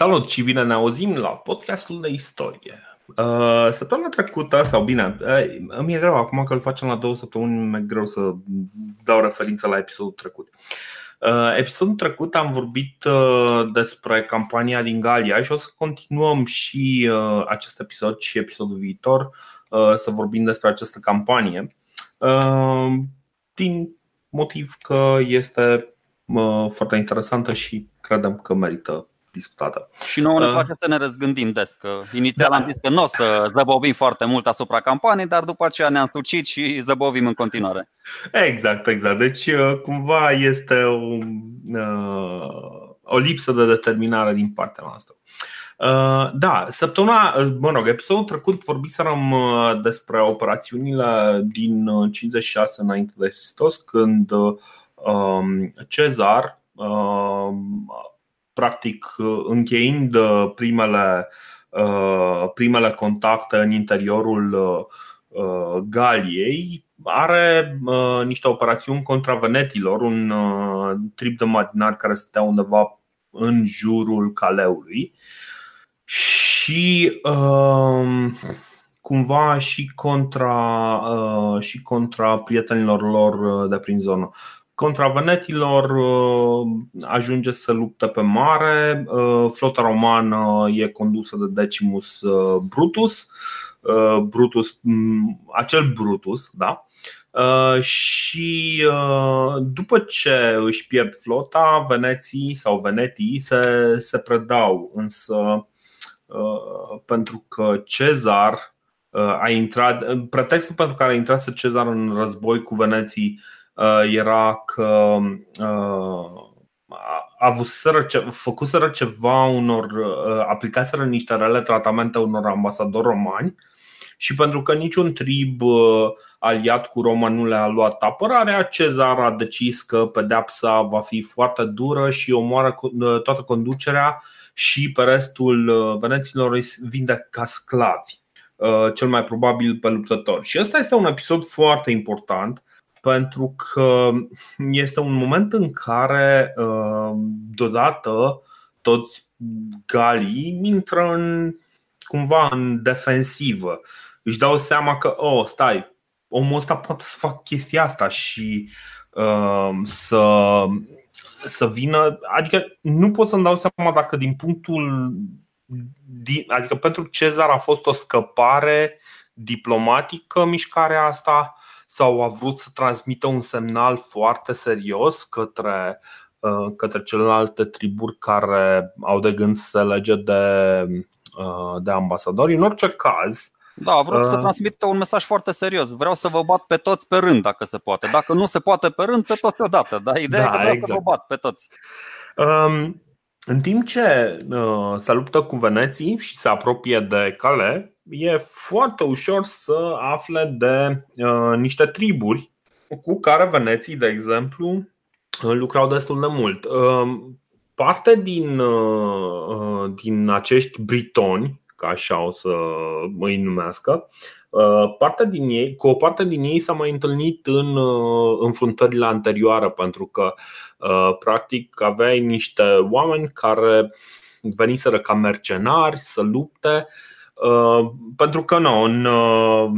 Salut și bine ne auzim la podcastul de istorie. Uh, săptămâna trecută, sau bine, uh, îmi e greu acum că îl facem la două săptămâni, mi-e greu să dau referință la episodul trecut. Uh, episodul trecut am vorbit despre campania din Galia și o să continuăm și acest episod și episodul viitor să vorbim despre această campanie din motiv că este foarte interesantă și credem că merită discutată. Și nouă ne uh. place să ne răzgândim des, că inițial da. am zis că nu o să zăbovim foarte mult asupra campaniei, dar după aceea ne-am sucit și zăbovim în continuare. Exact, exact. Deci uh, cumva este o, uh, o lipsă de determinare din partea noastră. Da, săptămâna, mă rog, episodul trecut vorbiserăm despre operațiunile din 56 înainte de Hristos, când um, Cezar practic încheind uh, primele, uh, primele contacte în interiorul uh, Galiei, are niște operațiuni contra venetilor, un trip de marinari care stătea undeva în jurul Caleului. Și um, cumva și contra, și contra prietenilor lor de prin zonă contra venetilor uh, ajunge să lupte pe mare. Uh, flota romană e condusă de Decimus uh, Brutus. Brutus, mm, acel Brutus, da? Și după ce își pierd flota, veneții sau venetii se, se predau, însă pentru că Cezar a intrat, pretextul pentru care a intrat Cezar în război cu veneții Uh, era că uh, avuseră, făcuseră ceva unor, uh, aplicaseră niște rele tratamente unor ambasadori romani și pentru că niciun trib aliat cu Roma nu le-a luat apărarea, Cezar a decis că pedepsa va fi foarte dură și omoară toată conducerea și pe restul veneților îi vinde ca sclavi, cel mai probabil pe luptători. Și ăsta este un episod foarte important pentru că este un moment în care uh, deodată toți galii intră în, cumva în defensivă. Își dau seama că, oh, stai, omul ăsta poate să facă chestia asta și uh, să, să vină. Adică nu pot să-mi dau seama dacă din punctul. Adică pentru Cezar a fost o scăpare diplomatică mișcarea asta sau a vrut să transmită un semnal foarte serios către, uh, către celelalte triburi care au de gând să se lege de, uh, de ambasadori. În orice caz, da, a vrut uh, să transmită un mesaj foarte serios. Vreau să vă bat pe toți pe rând, dacă se poate. Dacă nu se poate pe rând, pe toți odată. Dar ideea da, e că vreau exact. să vă bat pe toți. Um, în timp ce uh, se luptă cu veneții și se apropie de cale, e foarte ușor să afle de uh, niște triburi cu care veneții, de exemplu, lucrau destul de mult. Uh, parte din, uh, uh din acești britoni, ca așa o să îi numească, uh, parte din ei, cu o parte din ei s-a mai întâlnit în uh, înfruntările anterioare, pentru că practic aveai niște oameni care veniseră ca mercenari să lupte Uh, pentru că nu, în, uh,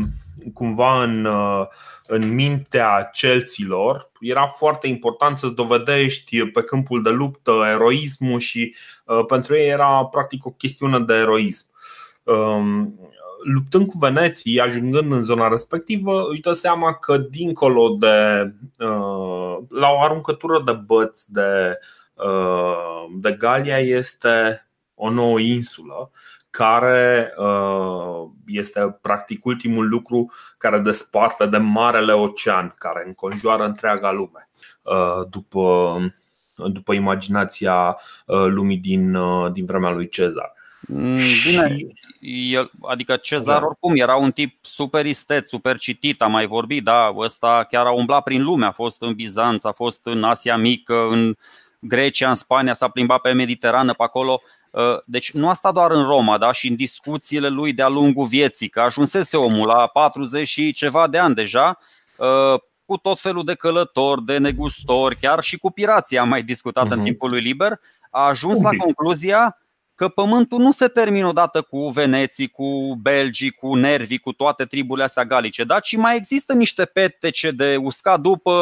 cumva în, uh, în mintea celților era foarte important să-ți dovedești pe câmpul de luptă eroismul și pentru ei era practic o chestiune de eroism. Um, luptând cu veneții, ajungând în zona respectivă, își dă seama că dincolo de la o aruncătură de băți de, de Galia este o nouă insulă care uh, este practic ultimul lucru care desparte de Marele Ocean, care înconjoară întreaga lume, uh, după, după imaginația uh, lumii din, din vremea lui Cezar. Mm, bine, el, adică Cezar da. oricum era un tip super isteț, super citit, am mai vorbit, da, ăsta chiar a umblat prin lume, a fost în Bizanț, a fost în Asia Mică, în Grecia, în Spania, s-a plimbat pe Mediterană, pe acolo. Uh, deci nu asta doar în Roma, da? și în discuțiile lui de-a lungul vieții, că ajunsese omul la 40 și ceva de ani deja, uh, cu tot felul de călători, de negustori, chiar și cu pirații am mai discutat uh-huh. în mhm. timpul lui liber, a ajuns la concluzia că pământul nu se termină odată cu veneții, cu belgii, cu nervii, cu toate triburile astea galice, da? ci mai există niște petece de uscat după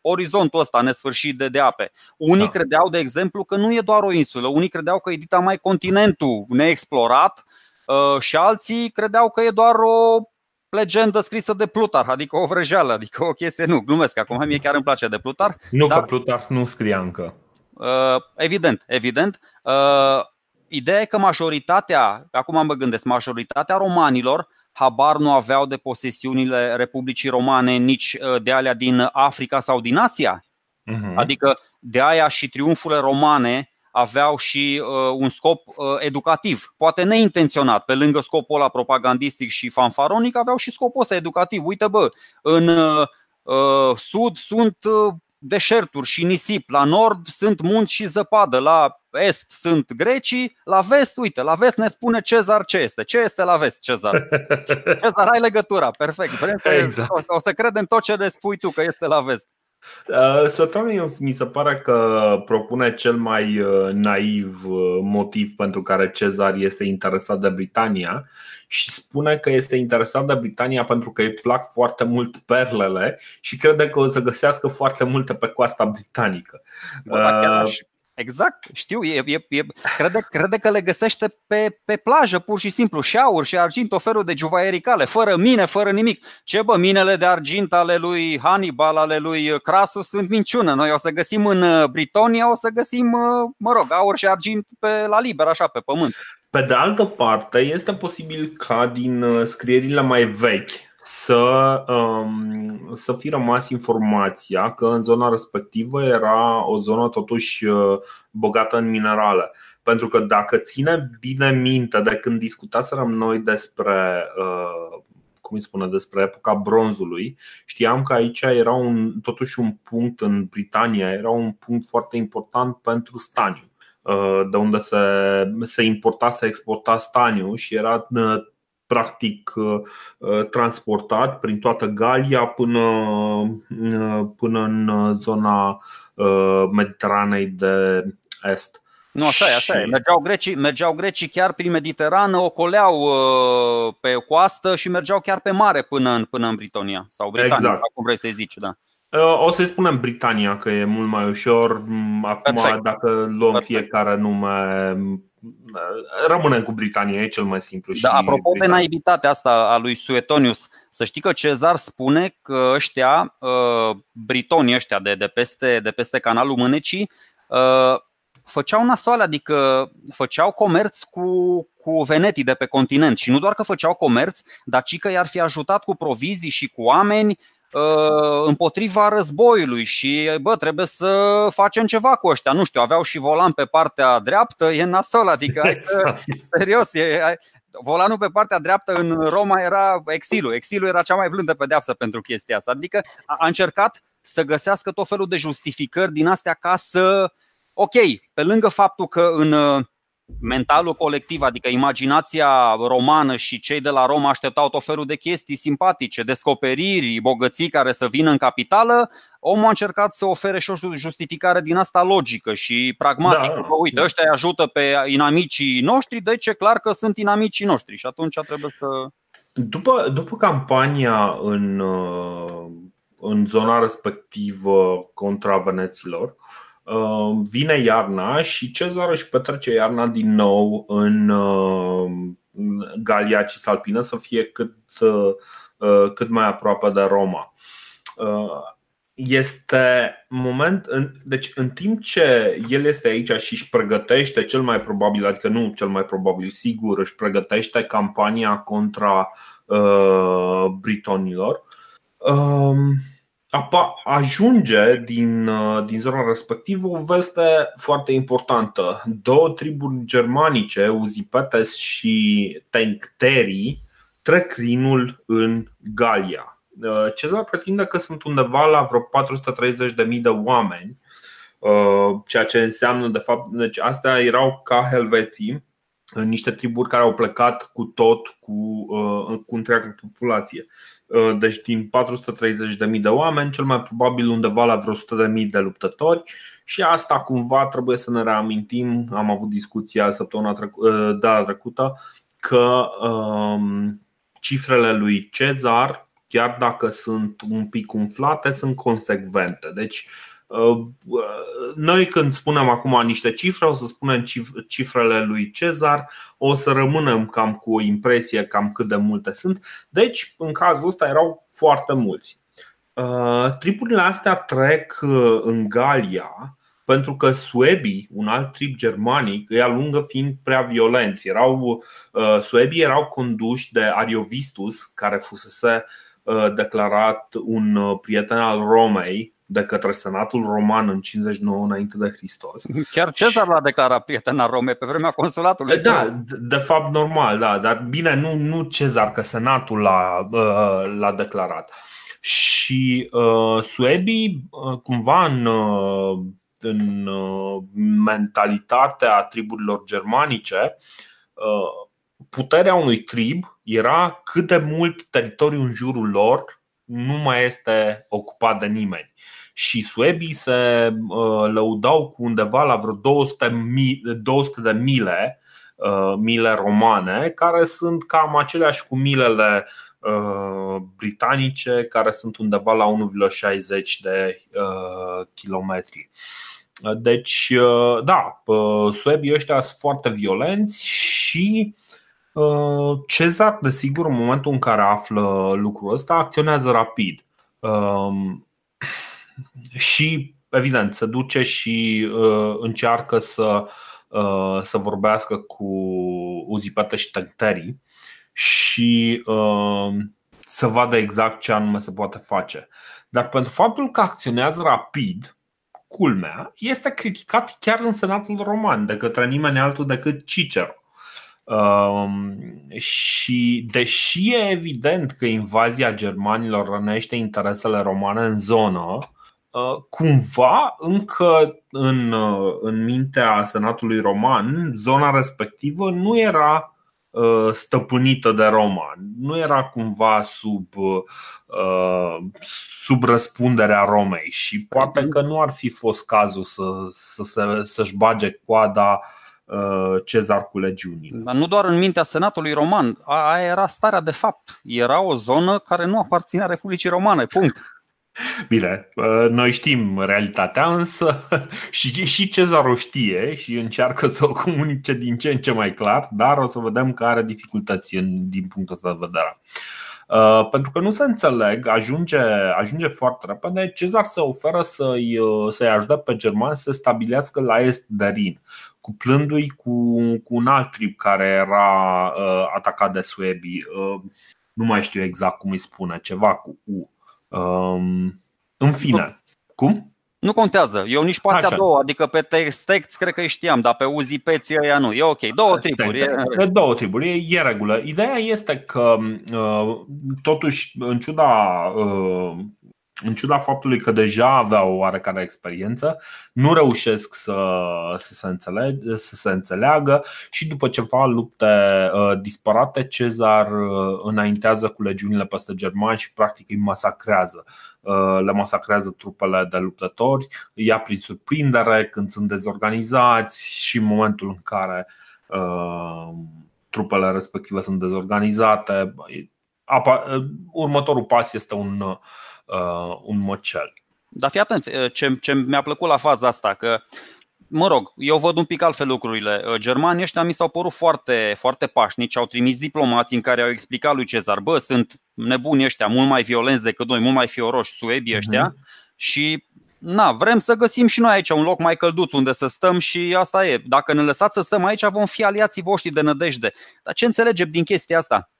orizontul ăsta nesfârșit de, de ape. Unii da. credeau, de exemplu, că nu e doar o insulă, unii credeau că e dita mai continentul neexplorat uh, și alții credeau că e doar o legendă scrisă de Plutar, adică o vrăjeală, adică o chestie, nu, glumesc, acum mie chiar îmi place de Plutar. Nu, dar, că Plutar nu scria încă. Uh, evident, evident. Uh, ideea e că majoritatea, acum mă gândesc, majoritatea romanilor habar nu aveau de posesiunile Republicii Romane, nici uh, de alea din Africa sau din Asia. Uh-huh. Adică de aia și triumfurile romane aveau și uh, un scop uh, educativ, poate neintenționat, pe lângă scopul ăla propagandistic și fanfaronic, aveau și scopul ăsta educativ. Uite, bă, în uh, uh sud sunt uh, deșerturi și nisip, la nord sunt munți și zăpadă, la est sunt grecii, la vest, uite, la vest ne spune Cezar ce este. Ce este la vest, Cezar? Cezar, ai legătura, perfect. Vrem exact. o, o să credem tot ce ne spui tu că este la vest. Uh, Suetonius mi se pare că propune cel mai uh, naiv uh, motiv pentru care Cezar este interesat de Britania și spune că este interesat de Britania pentru că îi plac foarte mult perlele și crede că o să găsească foarte multe pe coasta britanică. Bă, da, Exact, știu, e, e, e, crede, crede că le găsește pe, pe plajă pur și simplu și aur și argint, o felul de juvaiericale, fără mine, fără nimic. Ce bă, minele de argint ale lui Hannibal, ale lui Crasus sunt minciună. Noi o să găsim în uh, Britonia, o să găsim, uh, mă rog, aur și argint pe, la liber, așa, pe pământ. Pe de altă parte, este posibil ca din uh, scrierile mai vechi să, um, să fi rămas informația că în zona respectivă era o zonă totuși uh, bogată în minerale. Pentru că dacă ține bine minte de când discutaserăm noi despre uh, cum îi spune, despre epoca bronzului, știam că aici era un, totuși un punct în Britania, era un punct foarte important pentru staniu uh, de unde se, se importa, se exporta staniu și era practic uh, uh, transportat prin toată Galia până, uh, până în zona Mediteranei de Est. Nu, așa e, așa e. Mergeau grecii, mergeau grecii chiar prin Mediterană, ocoleau uh, pe coastă și mergeau chiar pe mare până în, până în Britonia sau Britania, exact. cum vrei să-i zici, da. O să-i spunem Britania, că e mult mai ușor. Acum, Perfect. dacă luăm Perfect. fiecare nume rămânem cu Britania, e cel mai simplu. Da, apropo Britania. de naivitatea asta a lui Suetonius, să știi că Cezar spune că ăștia, uh, britonii ăștia de, de, peste, de peste canalul Mânecii, uh, făceau nasoale, adică făceau comerț cu, cu venetii de pe continent și nu doar că făceau comerț, dar ci că i-ar fi ajutat cu provizii și cu oameni Uh, împotriva războiului și bă, trebuie să facem ceva cu ăștia. Nu știu, aveau și volan pe partea dreaptă, e nasol, adică hai să, exact. serios, e, volanul pe partea dreaptă în Roma era exilul. Exilul era cea mai blândă pedeapsă pentru chestia asta. Adică a încercat să găsească tot felul de justificări din astea ca să, ok, pe lângă faptul că în mentalul colectiv, adică imaginația romană și cei de la Roma așteptau tot felul de chestii simpatice, descoperiri, bogății care să vină în capitală, omul a încercat să ofere și o justificare din asta logică și pragmatică. Da, Uite, ăștia îi ajută pe inamicii noștri, deci e clar că sunt inamicii noștri și atunci trebuie să... După, după campania în, în zona respectivă contra veneților, Uh, vine iarna și Cezar își petrece iarna din nou în uh, Galia Cisalpină să fie cât, uh, cât mai aproape de Roma. Este moment, deci în timp ce el este aici și își pregătește cel mai probabil, adică nu cel mai probabil, sigur, își pregătește campania contra uh, britonilor. Uh, ajunge din, uh, din zona respectivă o veste foarte importantă. Două triburi germanice, Uzipetes și Tencterii, trec Rinul în Galia. Uh, Cezar pretinde că sunt undeva la vreo 430.000 de oameni, uh, ceea ce înseamnă, de fapt, deci astea erau ca helveții, niște triburi care au plecat cu tot, cu, cu întreaga populație. Deci din 430.000 de oameni, cel mai probabil undeva la vreo 100.000 de luptători și asta cumva trebuie să ne reamintim, am avut discuția săptămâna trecută, data trecută, că um, cifrele lui Cezar, chiar dacă sunt un pic umflate, sunt consecvente. Deci uh, noi când spunem acum niște cifre, o să spunem cifrele lui Cezar, o să rămânem cam cu o impresie cam cât de multe sunt. Deci, în cazul ăsta erau foarte mulți. Uh, tripurile astea trec uh, în Galia pentru că suebii, un alt trip germanic, îi alungă fiind prea violenți. Erau, uh, suebii erau conduși de Ariovistus, care fusese uh, declarat un uh, prieten al Romei de către Senatul Roman în 59 înainte de Hristos. Chiar Cezar l-a declarat prieten al Romei pe vremea consulatului. Da, de fapt normal, da, dar bine, nu, nu Cezar, că Senatul l-a, l-a declarat. Și uh, suebii, uh, cumva în uh, în uh, mentalitatea triburilor germanice, uh, puterea unui trib era cât de mult teritoriul în jurul lor nu mai este ocupat de nimeni. Și suebii se uh, lăudau cu undeva la vreo 200, mi, 200 de mile, mile romane, care sunt cam aceleași cu milele Uh, britanice care sunt undeva la 1,60 de uh, kilometri. Deci, uh, da, suebii ăștia sunt foarte violenți și Cezar, desigur, în momentul în care află lucrul ăsta, acționează rapid. Um, și, evident, se duce și încearcă să, să vorbească cu Uzipete și Tenteri și uh, să vadă exact ce anume se poate face. Dar pentru faptul că acționează rapid, culmea, este criticat chiar în Senatul Roman de către nimeni altul decât Cicero. Uh, și deși e evident că invazia germanilor rănește interesele romane în zonă, uh, cumva încă în, uh, în mintea Senatului Roman, zona respectivă nu era Uh, stăpânită de Roma. Nu era cumva sub, uh, sub răspunderea Romei și poate că nu ar fi fost cazul să, să, să, să-și bage coada uh, Cezar cu legiunile. Dar nu doar în mintea Senatului Roman, aia era starea de fapt. Era o zonă care nu aparținea Republicii Romane, punct. Bine, uh, noi știm realitatea, însă și, și Cezar o știe și încearcă să o comunice din ce în ce mai clar, dar o să vedem că are dificultăți din punctul ăsta de vedere. Uh, pentru că nu se înțeleg, ajunge, ajunge foarte repede. Cezar se oferă să-i, uh, să-i ajute pe germani să stabilească la est de Rin, cuplându-i cu, cu un alt trip care era uh, atacat de suebii. Uh, nu mai știu exact cum îi spune, ceva cu U. Um, în fine, cum? Nu contează. Eu nici pe astea Așa. două, adică pe text cred că îi știam, dar pe uzi peții ăia nu. E ok. Două triburi. E... Două triburi, e, e regulă. Ideea este că, uh, totuși, în ciuda uh, în ciuda faptului că deja aveau o oarecare experiență, nu reușesc să, să, se, înțeleg, să se înțeleagă și după ceva lupte uh, disparate, Cezar uh, înaintează cu legiunile peste germani și practic îi masacrează. Uh, le masacrează trupele de luptători, ia prin surprindere când sunt dezorganizați și în momentul în care uh, trupele respective sunt dezorganizate. Apa, uh, următorul pas este un uh, uh, un mocel. Dar fii atent, uh, ce, ce mi-a plăcut la faza asta, că mă rog, eu văd un pic altfel lucrurile. Uh, germanii ăștia mi s-au părut foarte, foarte pașnici, au trimis diplomați în care au explicat lui Cezar, bă, sunt nebuni ăștia, mult mai violenți decât noi, mult mai fioroși, suebii ăștia uh-huh. și na, vrem să găsim și noi aici un loc mai călduț unde să stăm și asta e. Dacă ne lăsați să stăm aici, vom fi aliații voștri de nădejde. Dar ce înțelegem din chestia asta?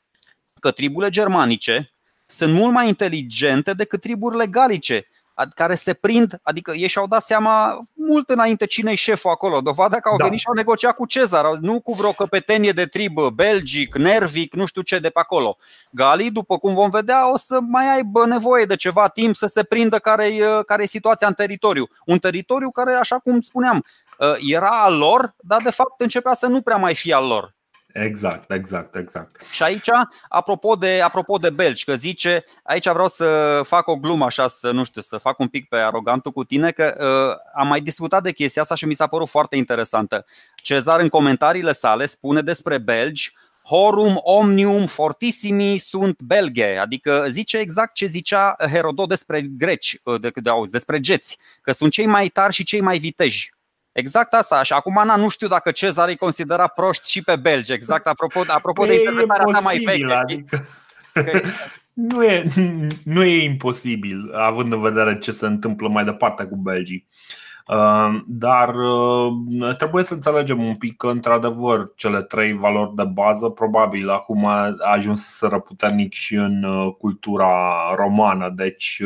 Că triburile germanice, sunt mult mai inteligente decât triburile galice care se prind, adică ei și-au dat seama mult înainte cine e șeful acolo. Dovada că au da. venit și au negociat cu Cezar, nu cu vreo căpetenie de trib belgic, nervic, nu știu ce de pe acolo. Galii, după cum vom vedea, o să mai aibă nevoie de ceva timp să se prindă care e, care e situația în teritoriu. Un teritoriu care, așa cum spuneam, era al lor, dar de fapt începea să nu prea mai fie al lor. Exact, exact, exact. Și aici, apropo de, apropo de belgi, că zice, aici vreau să fac o glumă așa, să nu știu, să fac un pic pe arogantul cu tine, că uh, am mai discutat de chestia asta și mi s-a părut foarte interesantă. Cezar în comentariile sale spune despre belgi Horum omnium fortissimi sunt belge, adică zice exact ce zicea Herodot despre greci, uh, de, de auzi, despre geți, că sunt cei mai tari și cei mai viteji. Exact asta. Și acum, Ana, nu știu dacă Cezar îi considera proști și pe belgi. Exact, apropo, apropo de interpretarea ta mai veche. Adică... nu, e, nu e imposibil, având în vedere ce se întâmplă mai departe cu belgii. Uh, dar uh, trebuie să înțelegem un pic că, într-adevăr, cele trei valori de bază probabil acum a ajuns să puternic și în uh, cultura romană. Deci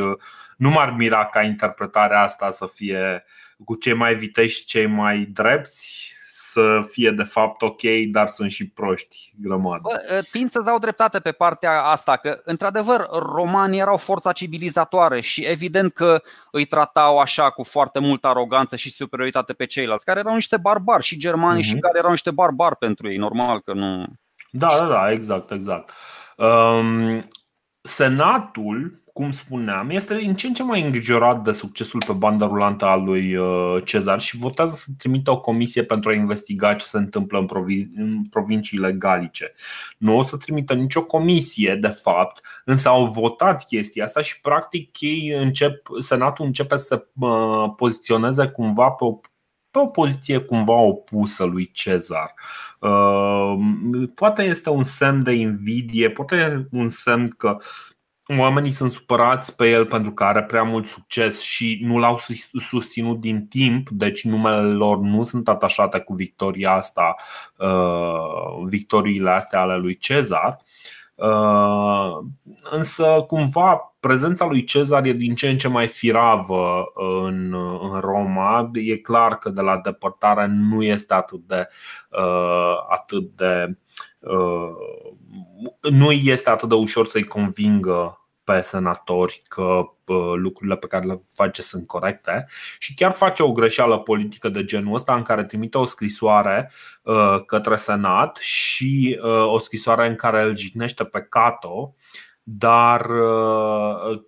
nu m-ar mira ca interpretarea asta să fie cu cei mai vitești, cei mai drepți să fie de fapt ok, dar sunt și proști grămadă. Bă, tind să dau dreptate pe partea asta, că într-adevăr romanii erau forța civilizatoare și evident că îi tratau așa cu foarte multă aroganță și superioritate pe ceilalți, care erau niște barbari și germanii uh-huh. și mhm. care erau niște barbari pentru ei, normal că nu... Da, da, da, exact, exact. Um, Senatul cum spuneam, este în ce în ce mai îngrijorat de succesul pe bandă rulantă al lui uh, Cezar și votează să trimită o comisie pentru a investiga ce se întâmplă în, provin- în provinciile galice. Nu o să trimită nicio comisie, de fapt, însă au votat chestia asta și, practic, ei încep, Senatul începe să uh, poziționeze cumva pe o pe o poziție cumva opusă lui Cezar. Uh, poate este un semn de invidie, poate un semn că oamenii sunt supărați pe el pentru că are prea mult succes și nu l-au susținut din timp, deci numele lor nu sunt atașate cu victoria asta, uh, victoriile astea ale lui Cezar. Uh, însă, cumva, prezența lui Cezar e din ce în ce mai firavă în, în Roma. E clar că de la depărtare nu este atât de, uh, atât de nu este atât de ușor să-i convingă pe senatori că lucrurile pe care le face sunt corecte și chiar face o greșeală politică de genul ăsta în care trimite o scrisoare uh, către senat și uh, o scrisoare în care îl jignește pe Cato, dar uh,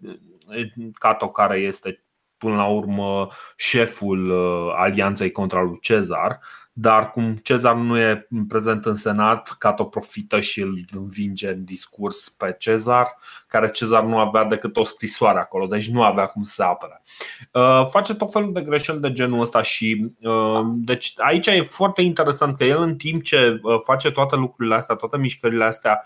Cato care este până la urmă șeful alianței contra lui Cezar dar cum Cezar nu e prezent în Senat, Cato profită și îl învinge în discurs pe Cezar, care Cezar nu avea decât o scrisoare acolo, deci nu avea cum să apere. Uh, face tot felul de greșeli de genul ăsta și uh, deci aici e foarte interesant că el în timp ce uh, face toate lucrurile astea, toate mișcările astea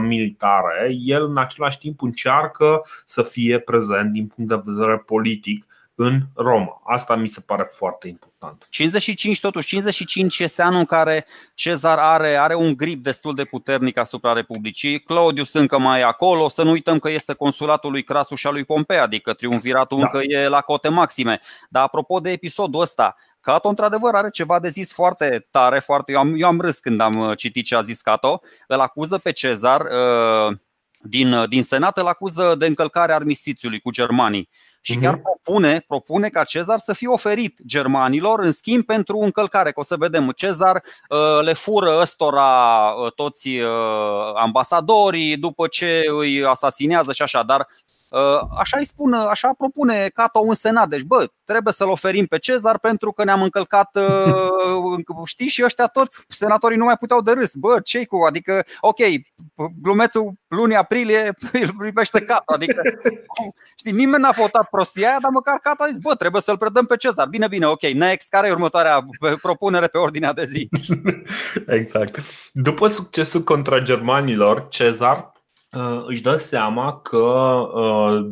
militare, el în același timp încearcă să fie prezent din punct de vedere politic în Roma. Asta mi se pare foarte important. 55 totuși, 55 este anul în care Cezar are, are un grip destul de puternic asupra Republicii. Claudius încă mai e acolo, să nu uităm că este consulatul lui Crasu și al lui Pompei, adică triumviratul da. încă e la cote maxime. Dar apropo de episodul ăsta, Cato, într-adevăr, are ceva de zis foarte tare, foarte. Eu am, eu am râs când am uh, citit ce a zis Cato. Îl acuză pe Cezar uh, din, uh, din Senat, îl acuză de încălcare armistițiului cu germanii și chiar mhm. propune, propune ca Cezar să fie oferit germanilor în schimb pentru încălcare. Că o să vedem, Cezar uh, le fură ăstora uh, toți uh, ambasadorii după ce îi asasinează și așa, dar Uh, așa îi spun, așa propune Cato un senat. Deci, bă, trebuie să-l oferim pe Cezar pentru că ne-am încălcat, uh, știi, și ăștia toți senatorii nu mai puteau de râs. Bă, ce cu? Adică, ok, glumețul lunii aprilie îl primește Cato. Adică, știi, nimeni n-a votat prostia aia, dar măcar Cato a zis, bă, trebuie să-l predăm pe Cezar. Bine, bine, ok, next, care e următoarea propunere pe ordinea de zi? Exact. După succesul contra germanilor, Cezar Uh, își dă seama că uh,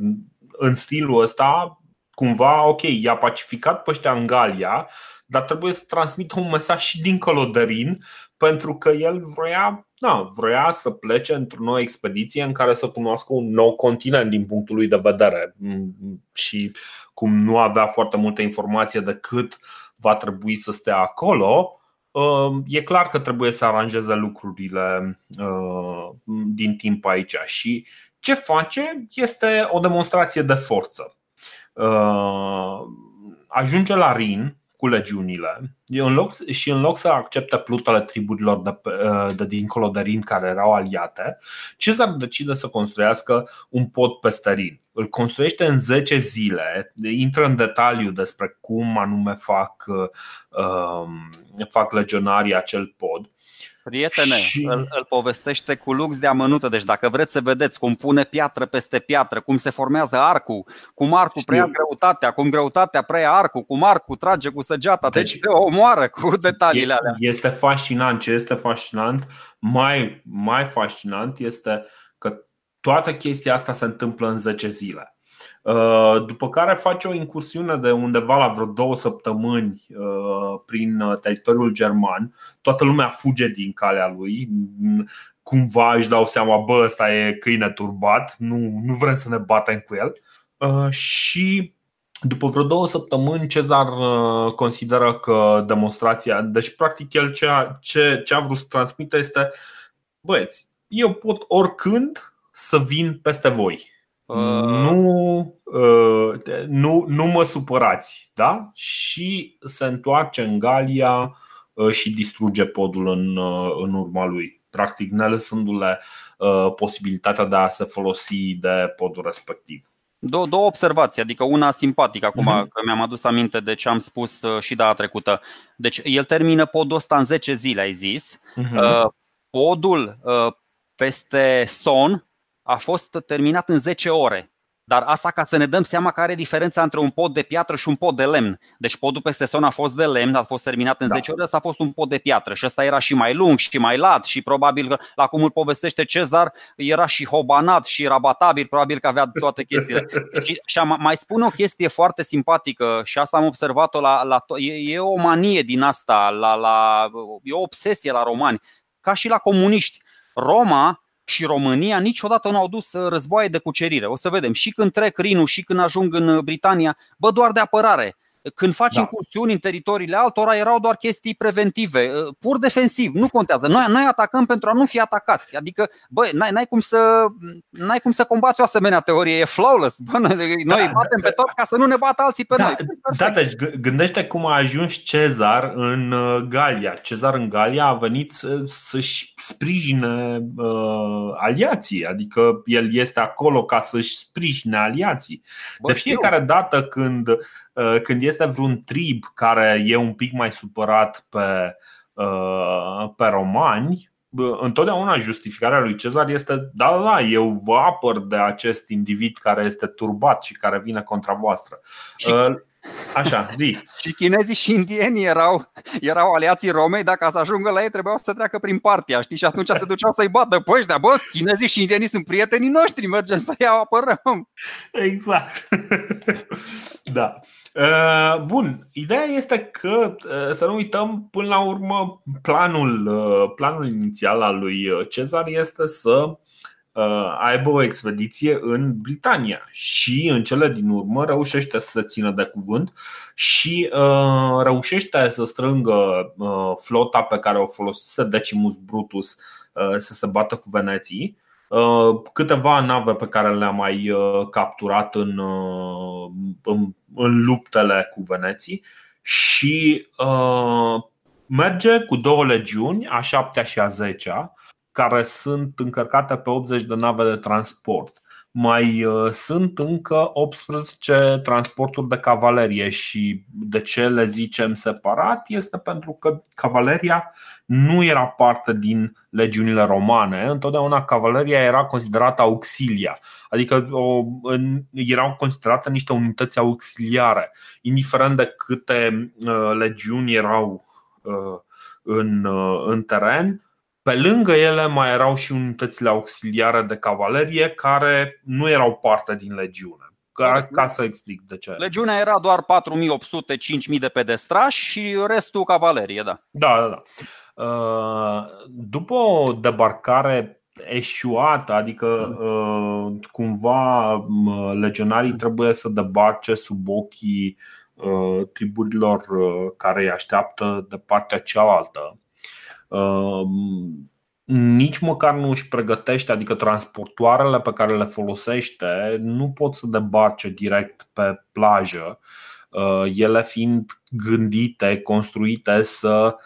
în stilul ăsta, cumva, ok, i-a pacificat pe ăștia în Galia, dar trebuie să transmită un mesaj și dincolo de Rin, pentru că el vrea, da, vrea să plece într-o nouă expediție în care să cunoască un nou continent din punctul lui de vedere. Mm, și cum nu avea foarte multă informație de cât va trebui să stea acolo, Ehm, e clar că trebuie să aranjeze lucrurile ehm, din timp aici și ce face este o demonstrație de forță. Ehm, ajunge la Rin cu legiunile în loc, și în loc să accepte plutele triburilor de, de dincolo de Rin care erau aliate, Cezar decide să construiască un pod peste Rin. Îl construiește în 10 zile, intră în detaliu despre cum anume fac, uh, fac legionarii acel pod Prietene, și... îl, îl povestește cu lux de amănută. Deci dacă vreți să vedeți cum pune piatră peste piatră, cum se formează arcul, cum arcul preia greutatea, cum greutatea preia arcul, cum arcul trage cu săgeata, deci, deci te omoară cu detaliile alea. Este fascinant. Ce este fascinant, mai, mai fascinant este că toată chestia asta se întâmplă în 10 zile. Uh, după care face o incursiune de undeva la vreo două săptămâni uh, prin uh, teritoriul german. Toată lumea fuge din calea lui. Cumva își dau seama, bă, ăsta e câine turbat, nu, nu vrem să ne batem cu el. Și după vreo două săptămâni, Cezar consideră că demonstrația, deci practic el ce a, ce, ce a vrut să transmită este Băieți, eu pot oricând să vin peste voi nu, uh, nu, nu mă supărați, da? Și se întoarce în Galia uh, și distruge podul în, uh, în urma lui, practic ne lăsându-le posibilitatea de a se folosi de podul respectiv. Două, două observații, adică una simpatică acum mm-hmm. că mi-am adus aminte de ce am spus și data trecută. Deci el termină podul ăsta în 10 zile, ai zis. Mm-hmm. Podul peste Son a fost terminat în 10 ore. Dar asta ca să ne dăm seama care are diferența între un pod de piatră și un pod de lemn. Deci podul peste son a fost de lemn, a fost terminat în da. 10 ore, ăsta a fost un pod de piatră și ăsta era și mai lung și mai lat și probabil că, la cum îl povestește Cezar, era și hobanat și rabatabil, probabil că avea toate chestiile. și, și am, mai spun o chestie foarte simpatică și asta am observat-o la, la e, e o manie din asta, la, la, e o obsesie la romani, ca și la comuniști. Roma și România niciodată nu au dus uh, războaie de cucerire. O să vedem. Și când trec Rinul și când ajung în uh, Britania, bă, doar de apărare. Când faci da. incursiuni în teritoriile altora, erau doar chestii preventive, uh, pur defensiv, nu contează. Noi, noi atacăm pentru a nu fi atacați. Adică, băi, n-ai, n-ai, cum să, n-ai cum să combați o asemenea teorie, e flawless. Bă, noi da. batem pe toți ca să nu ne bată alții pe da, noi. Da, deci gândește cum a ajuns Cezar în uh, Galia. Cezar în Galia a venit să-și sprijine uh, aliații, adică el este acolo ca să-și sprijine aliații. Bă, de fiecare știu. dată când Uh, când este vreun trib care e un pic mai supărat pe, uh, pe romani, întotdeauna justificarea lui Cezar este da, da, da, eu vă apăr de acest individ care este turbat și care vine contra voastră. Și... Uh, așa, zi. și chinezii și indienii erau, erau aliații Romei, dacă să ajungă la ei trebuiau să treacă prin partea, știi? Și atunci se duceau să-i bată pe ăștia. Bă, chinezii și indienii sunt prietenii noștri, mergem să-i apărăm. Exact. da. Uh, bun, ideea este că uh, să nu uităm până la urmă planul, uh, planul inițial al lui Cezar este să aibă o expediție în Britania și în cele din urmă reușește să se țină de cuvânt și reușește să strângă flota pe care o folosise Decimus Brutus să se bată cu Veneții. Uh, câteva nave pe care le-a mai uh, capturat în, uh, în, în luptele cu Veneții și uh, merge cu două legiuni, a șaptea și a zecea, care sunt încărcate pe 80 de nave de transport. Mai uh, sunt încă 18 transporturi de cavalerie și de ce le zicem separat este pentru că cavaleria nu era parte din legiunile romane. Întotdeauna cavaleria era considerată auxilia, adică o, erau considerate niște unități auxiliare, indiferent de câte uh, legiuni erau uh, în, uh, în teren. Pe lângă ele mai erau și unitățile auxiliare de cavalerie care nu erau parte din legiune. Ca, ca să explic de ce. Legiunea era doar 4800-5000 de pedestrași și restul cavalerie, da. Da, da, da. Uh, după o debarcare eșuată, adică uh, cumva legionarii trebuie să debarce sub ochii uh, triburilor care îi așteaptă de partea cealaltă. Nici măcar nu își pregătește, adică transportoarele pe care le folosește nu pot să debarce direct pe plajă ele fiind gândite, construite să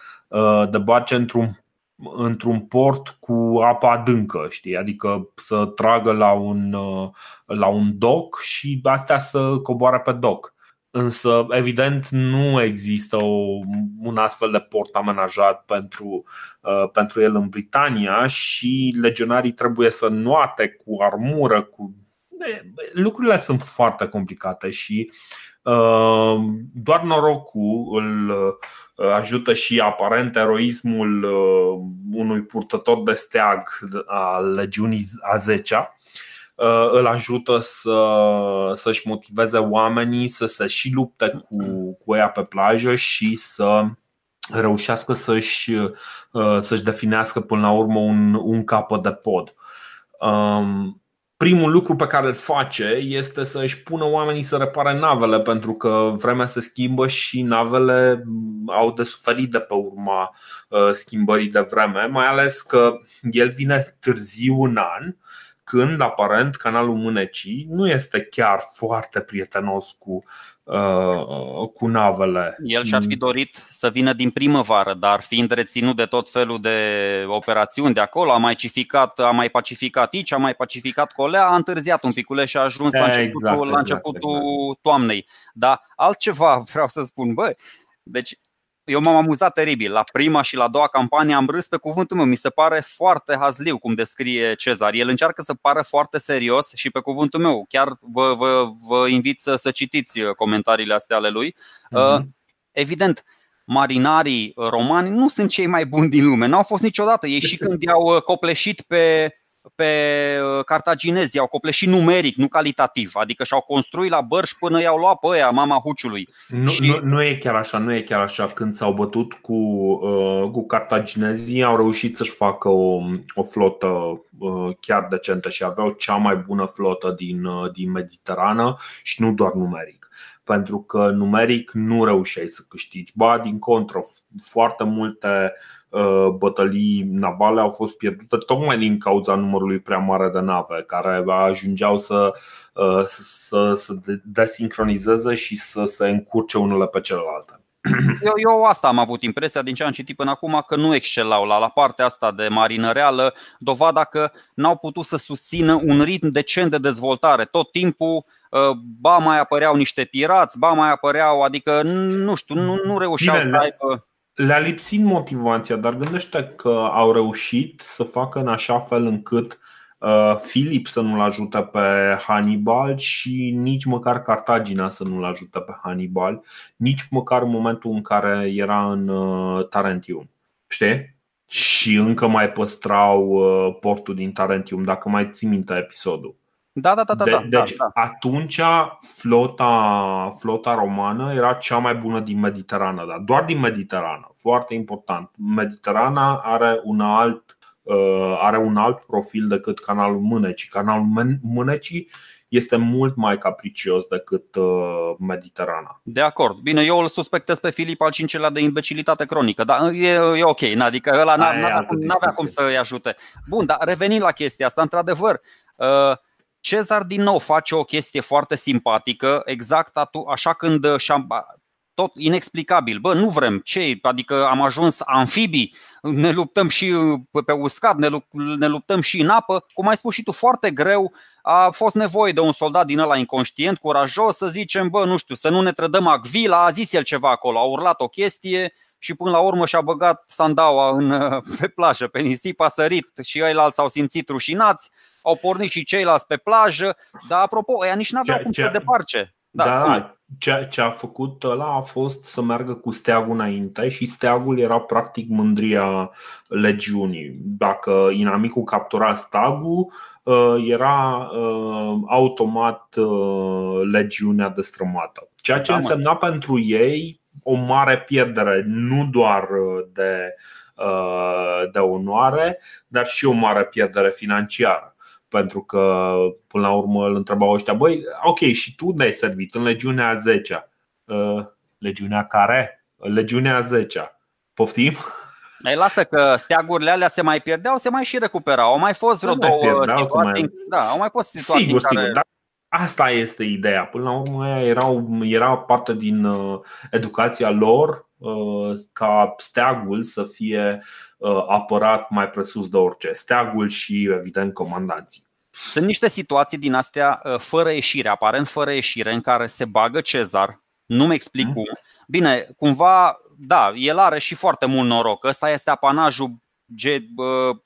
debarce într-un într-un port cu apă adâncă, știi? Adică să tragă la un, la un doc și astea să coboare pe doc. Însă, evident, nu există o, un astfel de port amenajat pentru, uh, pentru el în Britania și legionarii trebuie să noate cu armură, cu. Lucrurile sunt foarte complicate și uh, doar norocul îl uh, ajută și aparent eroismul uh, unui purtător de steag al legiunii a 10 Uh, îl ajută să, să-și motiveze oamenii să se și lupte cu, cu ea pe plajă și să reușească să-și, uh, să-și definească până la urmă un, un capăt de pod. Um, primul lucru pe care îl face este să își pună oamenii să repare navele pentru că vremea se schimbă și navele au de suferit de pe urma uh, schimbării de vreme, mai ales că el vine târziu un an când aparent canalul Mânecii nu este chiar foarte prietenos cu, uh, cu navele. El și-ar fi dorit să vină din primăvară, dar fiind reținut de tot felul de operațiuni de acolo, a mai, cificat, a mai pacificat aici, a mai pacificat colea, a întârziat un piculeț și a ajuns exact, la începutul, exact, la începutul exact. toamnei. Dar altceva vreau să spun, bă, deci eu m-am amuzat teribil. La prima și la a doua campanie am râs pe cuvântul meu. Mi se pare foarte hazliu cum descrie Cezar. El încearcă să pară foarte serios și pe cuvântul meu. Chiar vă, vă, vă invit să, să citiți comentariile astea ale lui. Uh-huh. Evident, marinarii romani nu sunt cei mai buni din lume. Nu au fost niciodată. Ei și când i-au copleșit pe pe uh, cartaginezi, au copleșit numeric, nu calitativ, adică și-au construit la bărși până i-au luat pe aia, mama huciului. Nu, și... nu, nu e chiar așa, nu e chiar așa. Când s-au bătut cu, uh, cu cartaginezii, au reușit să-și facă o, o flotă uh, chiar decentă și aveau cea mai bună flotă din, uh, din Mediterană și nu doar numeric pentru că numeric nu reușeai să câștigi. Ba, din contră, foarte multe uh, bătălii navale au fost pierdute tocmai din cauza numărului prea mare de nave care ajungeau să, uh, să, să desincronizeze și să se încurce unele pe celelalte. Eu, eu asta am avut impresia din ce am citit până acum că nu excelau la, la partea asta de marină reală, dovada că n-au putut să susțină un ritm decent de dezvoltare. Tot timpul uh, ba mai apăreau niște pirați, ba mai apăreau, adică nu știu, nu, nu reușeau Bine, să aibă le-a lipsit motivația, dar gândește că au reușit să facă în așa fel încât uh, Filip să nu-l ajute pe Hannibal și nici măcar Cartagina să nu-l ajute pe Hannibal, nici măcar în momentul în care era în uh, Tarentium. Știi? Și încă mai păstrau uh, portul din Tarentium, dacă mai ții minte episodul. Da, da, da, da. De, da, deci da. atunci flota, flota romană era cea mai bună din Mediterană, dar doar din Mediterană, foarte important. Mediterana are un alt, uh, are un alt profil decât canalul Mânecii. Canalul Mânecii este mult mai capricios decât uh, Mediterana. De acord. Bine, eu îl suspectez pe Filip al cincelea de imbecilitate cronică, dar e, e ok, adică ăla n-avea, n-avea cum să îi ajute. Bun, dar revenind la chestia asta, într-adevăr, uh, Cezar din nou face o chestie foarte simpatică, exact atu- așa când și-a, tot inexplicabil. Bă, nu vrem. Ce? Adică am ajuns amfibii, ne luptăm și pe uscat, ne, ne luptăm și în apă. Cum ai spus și tu, foarte greu. A fost nevoie de un soldat din ăla inconștient, curajos, să zicem, bă, nu știu, să nu ne trădăm acvila. A zis el ceva acolo, a urlat o chestie și până la urmă și-a băgat sandaua în, pe plajă, pe nisip, a sărit și ei s-au simțit rușinați au pornit și ceilalți pe plajă, dar apropo, ea nici n-aveau cum să deparce. Da, da ce, ce a făcut ăla a fost să meargă cu steagul înainte și steagul era practic mândria legiunii. Dacă inamicul captura steagul, uh, era uh, automat uh, legiunea destrămată. Ceea ce da, însemna mă. pentru ei o mare pierdere, nu doar de, de onoare, dar și o mare pierdere financiară pentru că până la urmă îl întrebau ăștia Băi, ok, și tu ne-ai servit în legiunea 10 uh, Legiunea care? Legiunea 10 Poftim? Mai lasă că steagurile alea se mai pierdeau, se mai și recuperau. Au mai fost vreo două pierdeau, situații. Mai... Da, au mai fost situații sigur, care... sigur, dar Asta este ideea. Până la urmă, erau, era parte din uh, educația lor uh, ca steagul să fie uh, apărat mai presus de orice. Steagul și, evident, comandanții. Sunt niște situații din astea fără ieșire, aparent fără ieșire, în care se bagă Cezar, nu-mi explic mm. cum. Bine, cumva, da, el are și foarte mult noroc. Ăsta este apanajul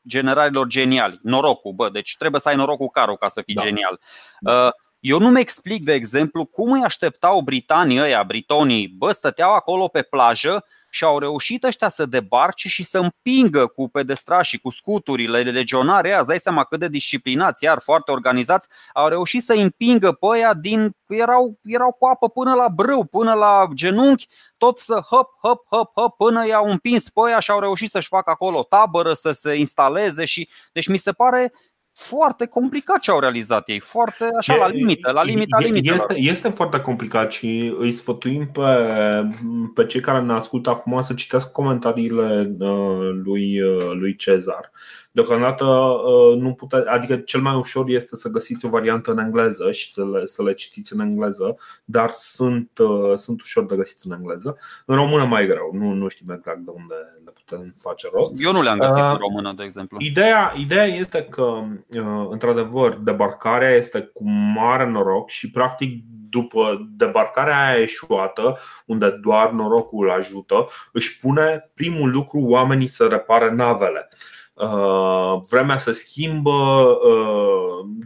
generalilor geniali. Norocul, bă, deci trebuie să ai norocul caro ca să fii da. genial. Da. Eu nu-mi explic, de exemplu, cum îi așteptau britanii ăia, britonii, bă, stăteau acolo pe plajă și au reușit ăștia să debarce și să împingă cu pedestrașii, cu scuturile legionare, îți dai seama cât de disciplinați, iar foarte organizați, au reușit să împingă pe ăia din, erau, erau cu apă până la brâu, până la genunchi, tot să hop, hop, hop, hop, până i-au împins pe ăia și au reușit să-și facă acolo tabără, să se instaleze și, deci mi se pare foarte complicat ce au realizat ei, foarte așa, la limită, la limita limită. Este, este foarte complicat și îi sfătuim pe, pe cei care ne ascultă acum să citească comentariile uh, lui, uh, lui Cezar. Deocamdată uh, nu pute, adică cel mai ușor este să găsiți o variantă în engleză și să le, să le citiți în engleză, dar sunt, sunt ușor de găsit în engleză. În română mai greu, nu, nu știm exact de unde le putem face rost. Eu nu le-am găsit uh, în română, de exemplu. Ideea, ideea este că, uh, într-adevăr, debarcarea este cu mare noroc și, practic, după debarcarea aia eșuată, unde doar norocul ajută, își pune primul lucru oamenii să repare navele. Uh, vremea se schimbă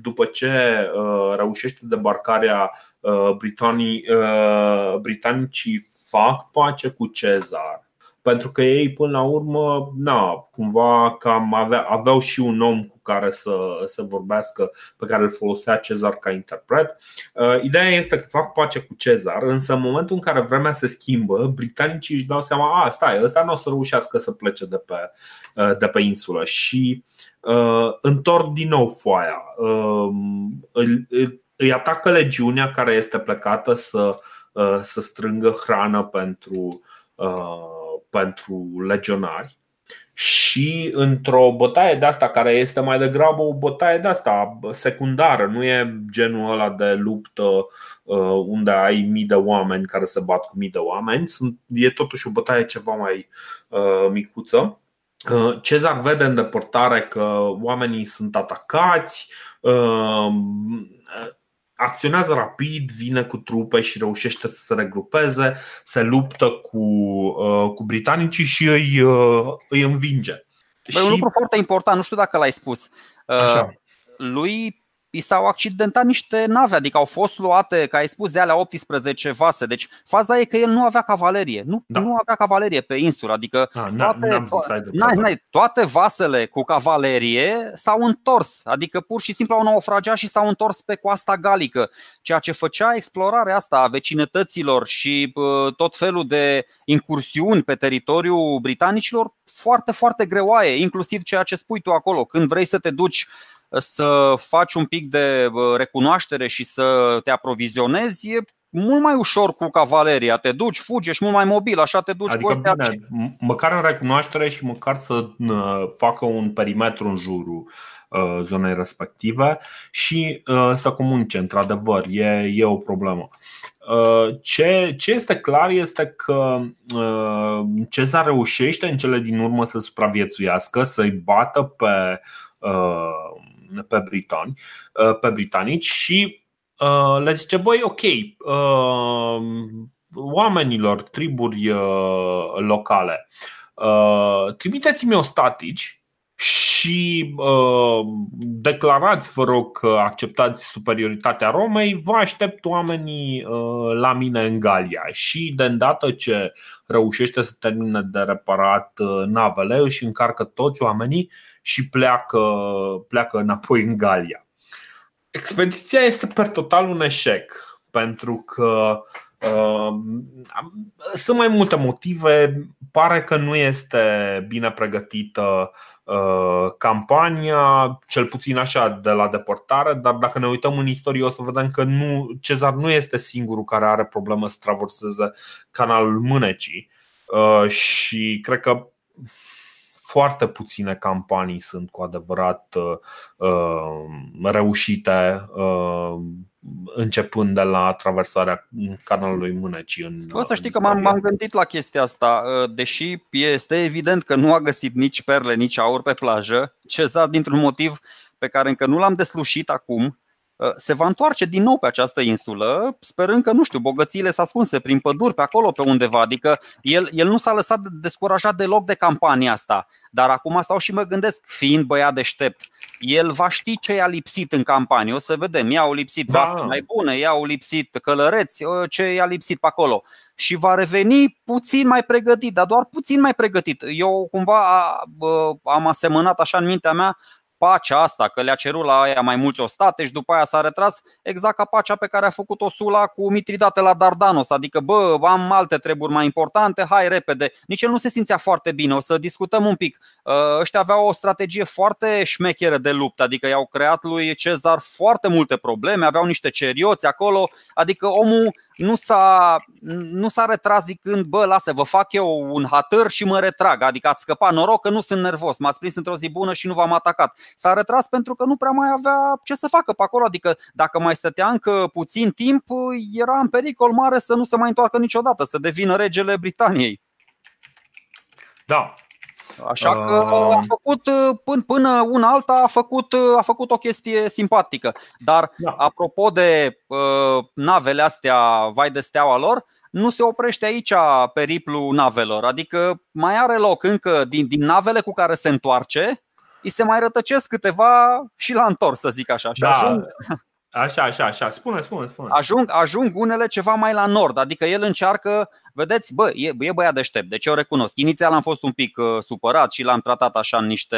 după ce reușește debarcarea britanii, britanicii fac pace cu Cezar pentru că ei până la urmă, na, cumva cam avea, aveau și un om cu care să, să vorbească, pe care îl folosea Cezar ca interpret. Uh, ideea este că fac pace cu Cezar, însă în momentul în care vremea se schimbă, britanicii își dau seama, a, stai, ăsta nu o să reușească să plece de pe, uh, de pe insulă și uh, întorc din nou foaia. Uh, îi, îi atacă legiunea care este plecată să, uh, să strângă hrană pentru uh, pentru legionari și într-o bătaie de asta care este mai degrabă o bătaie de asta secundară, nu e genul ăla de luptă uh, unde ai mii de oameni care se bat cu mii de oameni, e totuși o bătaie ceva mai uh, micuță. Uh, Cezar vede în depărtare că oamenii sunt atacați, acționează rapid, vine cu trupe și reușește să se regrupeze, se luptă cu, uh, cu britanicii și îi, uh, îi învinge. Bă, și... Un lucru foarte important, nu știu dacă l-ai spus. Uh, Așa. Lui i s-au accidentat niște nave, adică au fost luate, ca ai spus, de alea 18 vase. Deci faza e că el nu avea cavalerie. Nu, da. nu avea cavalerie pe insulă. Adică A, toate, n-ai, n-ai, toate vasele cu cavalerie s-au întors. Adică pur și simplu au naufrageat și s-au întors pe coasta galică. Ceea ce făcea explorarea asta a vecinătăților și tot felul de incursiuni pe teritoriul britanicilor foarte, foarte greoaie. Inclusiv ceea ce spui tu acolo. Când vrei să te duci să faci un pic de recunoaștere și să te aprovizionezi, e mult mai ușor cu cavaleria. Te duci, fugi, ești mult mai mobil, așa te duci adică, cu bine, Măcar în recunoaștere și măcar să facă un perimetru în jurul uh, zonei respective și uh, să comunice, într-adevăr, e, e o problemă. Uh, ce, ce este clar este că Cezar reușește în cele din urmă să supraviețuiască, să-i bată pe pe, britani, uh, pe britanici și uh, le zice, băi, ok, uh, oamenilor, triburi locale, trimiteți-mi ostatici și uh, declarați, vă rog, că acceptați superioritatea Romei, vă aștept oamenii uh, la mine în Galia. Și de îndată ce reușește să termine de reparat uh, navele, își încarcă toți oamenii și pleacă, pleacă înapoi în Galia. Expediția este per total un eșec, pentru că uh, sunt mai multe motive. Pare că nu este bine pregătită uh, campania, cel puțin așa de la deportare, dar dacă ne uităm în istorie o să vedem că nu, Cezar nu este singurul care are problemă să traverseze canalul Mânecii. Uh, și cred că foarte puține campanii sunt cu adevărat uh, reușite începând de la traversarea canalului Mânecii. În, o să știi că m-am, m-am gândit la chestia asta, deși este evident că nu a găsit nici perle, nici aur pe plajă, Cezar dintr-un motiv pe care încă nu l-am deslușit acum, Uh, se va întoarce din nou pe această insulă, sperând că, nu știu, bogățiile s-au ascunse prin păduri, pe acolo, pe undeva. Adică el, el nu s-a lăsat descurajat deloc de campania asta. Dar acum stau și mă gândesc, fiind băiat deștept, el va ști ce i-a lipsit în campanie. O să vedem, i-au lipsit da. vase mai bune, i-au lipsit călăreți, uh, ce i-a lipsit pe acolo. Și va reveni puțin mai pregătit, dar doar puțin mai pregătit. Eu cumva am asemănat așa în mintea mea pacea asta, că le-a cerut la aia mai mulți ostate și după aia s-a retras, exact ca pacea pe care a făcut-o Sula cu Mitridate la Dardanos. Adică, bă, am alte treburi mai importante, hai repede. Nici el nu se simțea foarte bine, o să discutăm un pic. Uh, ăștia aveau o strategie foarte șmecheră de luptă, adică i-au creat lui Cezar foarte multe probleme, aveau niște cerioți acolo, adică omul nu s-a, nu s-a retras zicând, bă, lasă, vă fac eu un hatăr și mă retrag. Adică ați scăpat noroc că nu sunt nervos, m-ați prins într-o zi bună și nu v-am atacat. S-a retras pentru că nu prea mai avea ce să facă pe acolo. Adică dacă mai stătea încă puțin timp, era în pericol mare să nu se mai întoarcă niciodată, să devină regele Britaniei. Da, Așa că a făcut până, până una alta a făcut, a făcut o chestie simpatică. Dar da. apropo de uh, navele astea, vai de steaua lor, nu se oprește aici periplu navelor. Adică mai are loc încă din, din navele cu care se întoarce, îi se mai rătăcesc câteva și la întors, să zic așa. Și da. ajung, Așa, așa, așa. Spune, spune, spune. Ajung, ajung unele ceva mai la nord, adică el încearcă, vedeți, bă, e, e băiat deștept, deci eu recunosc. Inițial am fost un pic uh, supărat și l-am tratat așa în niște,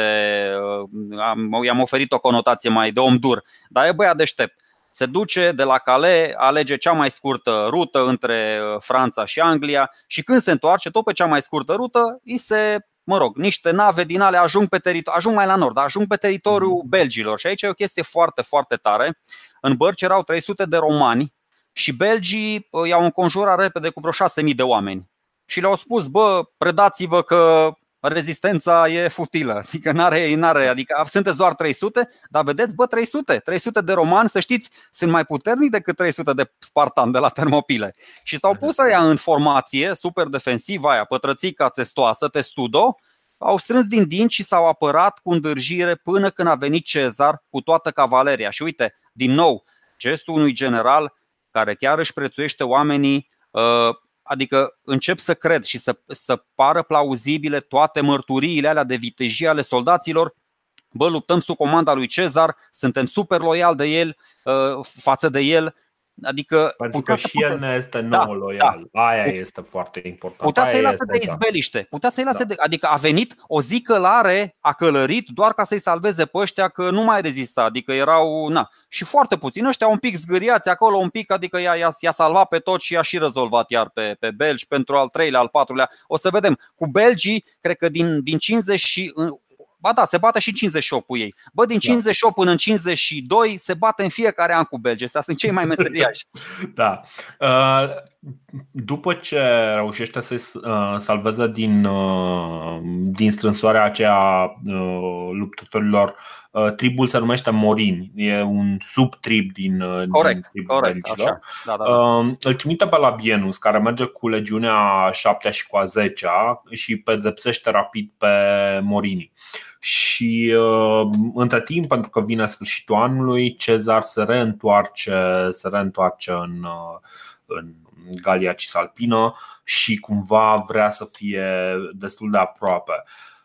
uh, am, i-am oferit o conotație mai de om dur, dar e băiat deștept. Se duce de la Calais, alege cea mai scurtă rută între uh, Franța și Anglia și când se întoarce, tot pe cea mai scurtă rută, îi se mă rog, niște nave din ale ajung pe teritoriu, ajung mai la nord, ajung pe teritoriul mhm. belgilor și aici e o chestie foarte, foarte tare. În bărci erau 300 de romani și belgii uh, i-au înconjurat repede cu vreo 6.000 de oameni. Și le-au spus, bă, predați-vă că rezistența e futilă, adică n-are, n-are, adică sunteți doar 300, dar vedeți, bă, 300, 300 de romani, să știți, sunt mai puternici decât 300 de spartani de la Termopile. Și s-au pus aia în formație, super defensivă aia, pătrățica țestoasă, testudo, au strâns din dinți și s-au apărat cu îndârjire până când a venit Cezar cu toată cavaleria. Și uite, din nou, gestul unui general care chiar își prețuiește oamenii, uh, adică încep să cred și să, să pară plauzibile toate mărturiile alea de vitejie ale soldaților. Bă, luptăm sub comanda lui Cezar, suntem super loiali de el, uh, față de el Adică Pentru că și el ne este nou da, loial. Da. Aia este foarte important. Putea să-i lase de izbeliște. Putea să-i lase da. de, adică a venit o zi călare, a călărit doar ca să-i salveze pe ăștia că nu mai rezista. Adică erau, na, și foarte puțin. Ăștia un pic zgâriați acolo, un pic, adică i-a, i-a, i-a salvat pe tot și i-a și rezolvat iar pe, pe belgi pentru al treilea, al patrulea. O să vedem. Cu belgii, cred că din, din 50 și Ba da, se bate și 58 cu ei. Bă, din 58 da. până în 52 se bate în fiecare an cu Belgia. Astea sunt cei mai meseriași. da. Uh, după ce reușește să-i uh, salveze din, uh, din strânsoarea aceea luptătorilor, tribul se numește Morini. E un subtrib din, corect, din corect, așa. Da, da, da. Îl trimite pe Labienus, care merge cu legiunea 7 și cu a 10 și pedepsește rapid pe Morini. Și uh, între timp, pentru că vine sfârșitul anului, Cezar se reîntoarce, se reîntoarce în, uh, în Galia Cisalpină și cumva vrea să fie destul de aproape.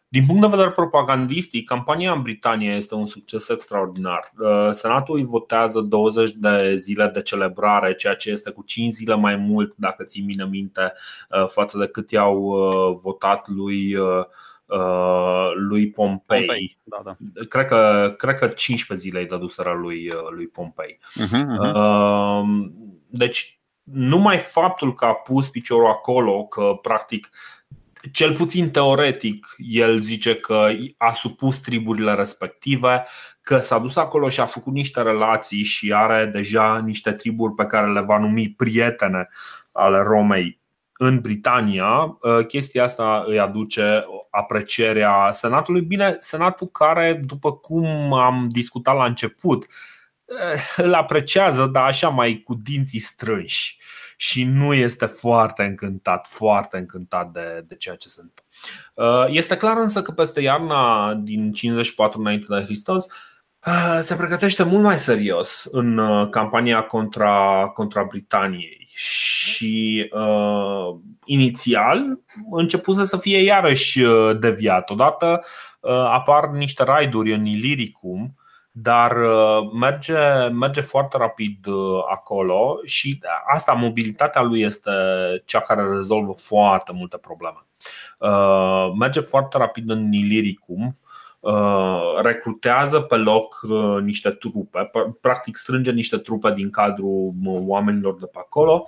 Din punct de vedere propagandistic, campania în Britania este un succes extraordinar. Uh, Senatul îi votează 20 de zile de celebrare, ceea ce este cu 5 zile mai mult, dacă ții mine minte, uh, față de cât i-au votat lui Uh, lui Pompei. Pompei. Da, da. Cred, că, cred că 15 zile îi dăduseră lui, uh, lui Pompei. Uh-huh, uh-huh. Deci, numai faptul că a pus piciorul acolo, că practic cel puțin teoretic, el zice că a supus triburile respective, că s-a dus acolo și a făcut niște relații și are deja niște triburi pe care le va numi prietene ale Romei în Britania, chestia asta îi aduce aprecierea Senatului. Bine, Senatul care, după cum am discutat la început, îl apreciază, dar așa mai cu dinții strânși și nu este foarte încântat, foarte încântat de, de ceea ce se întâmplă. Este clar însă că peste iarna din 54 înainte de Hristos se pregătește mult mai serios în campania contra, contra Britaniei și uh, inițial începuse să fie iarăși deviat. Odată uh, apar niște raiduri în Iliricum dar uh, merge, merge foarte rapid uh, acolo și asta, mobilitatea lui este cea care rezolvă foarte multe probleme. Uh, merge foarte rapid în Iliricum, recrutează pe loc niște trupe, practic strânge niște trupe din cadrul oamenilor de pe acolo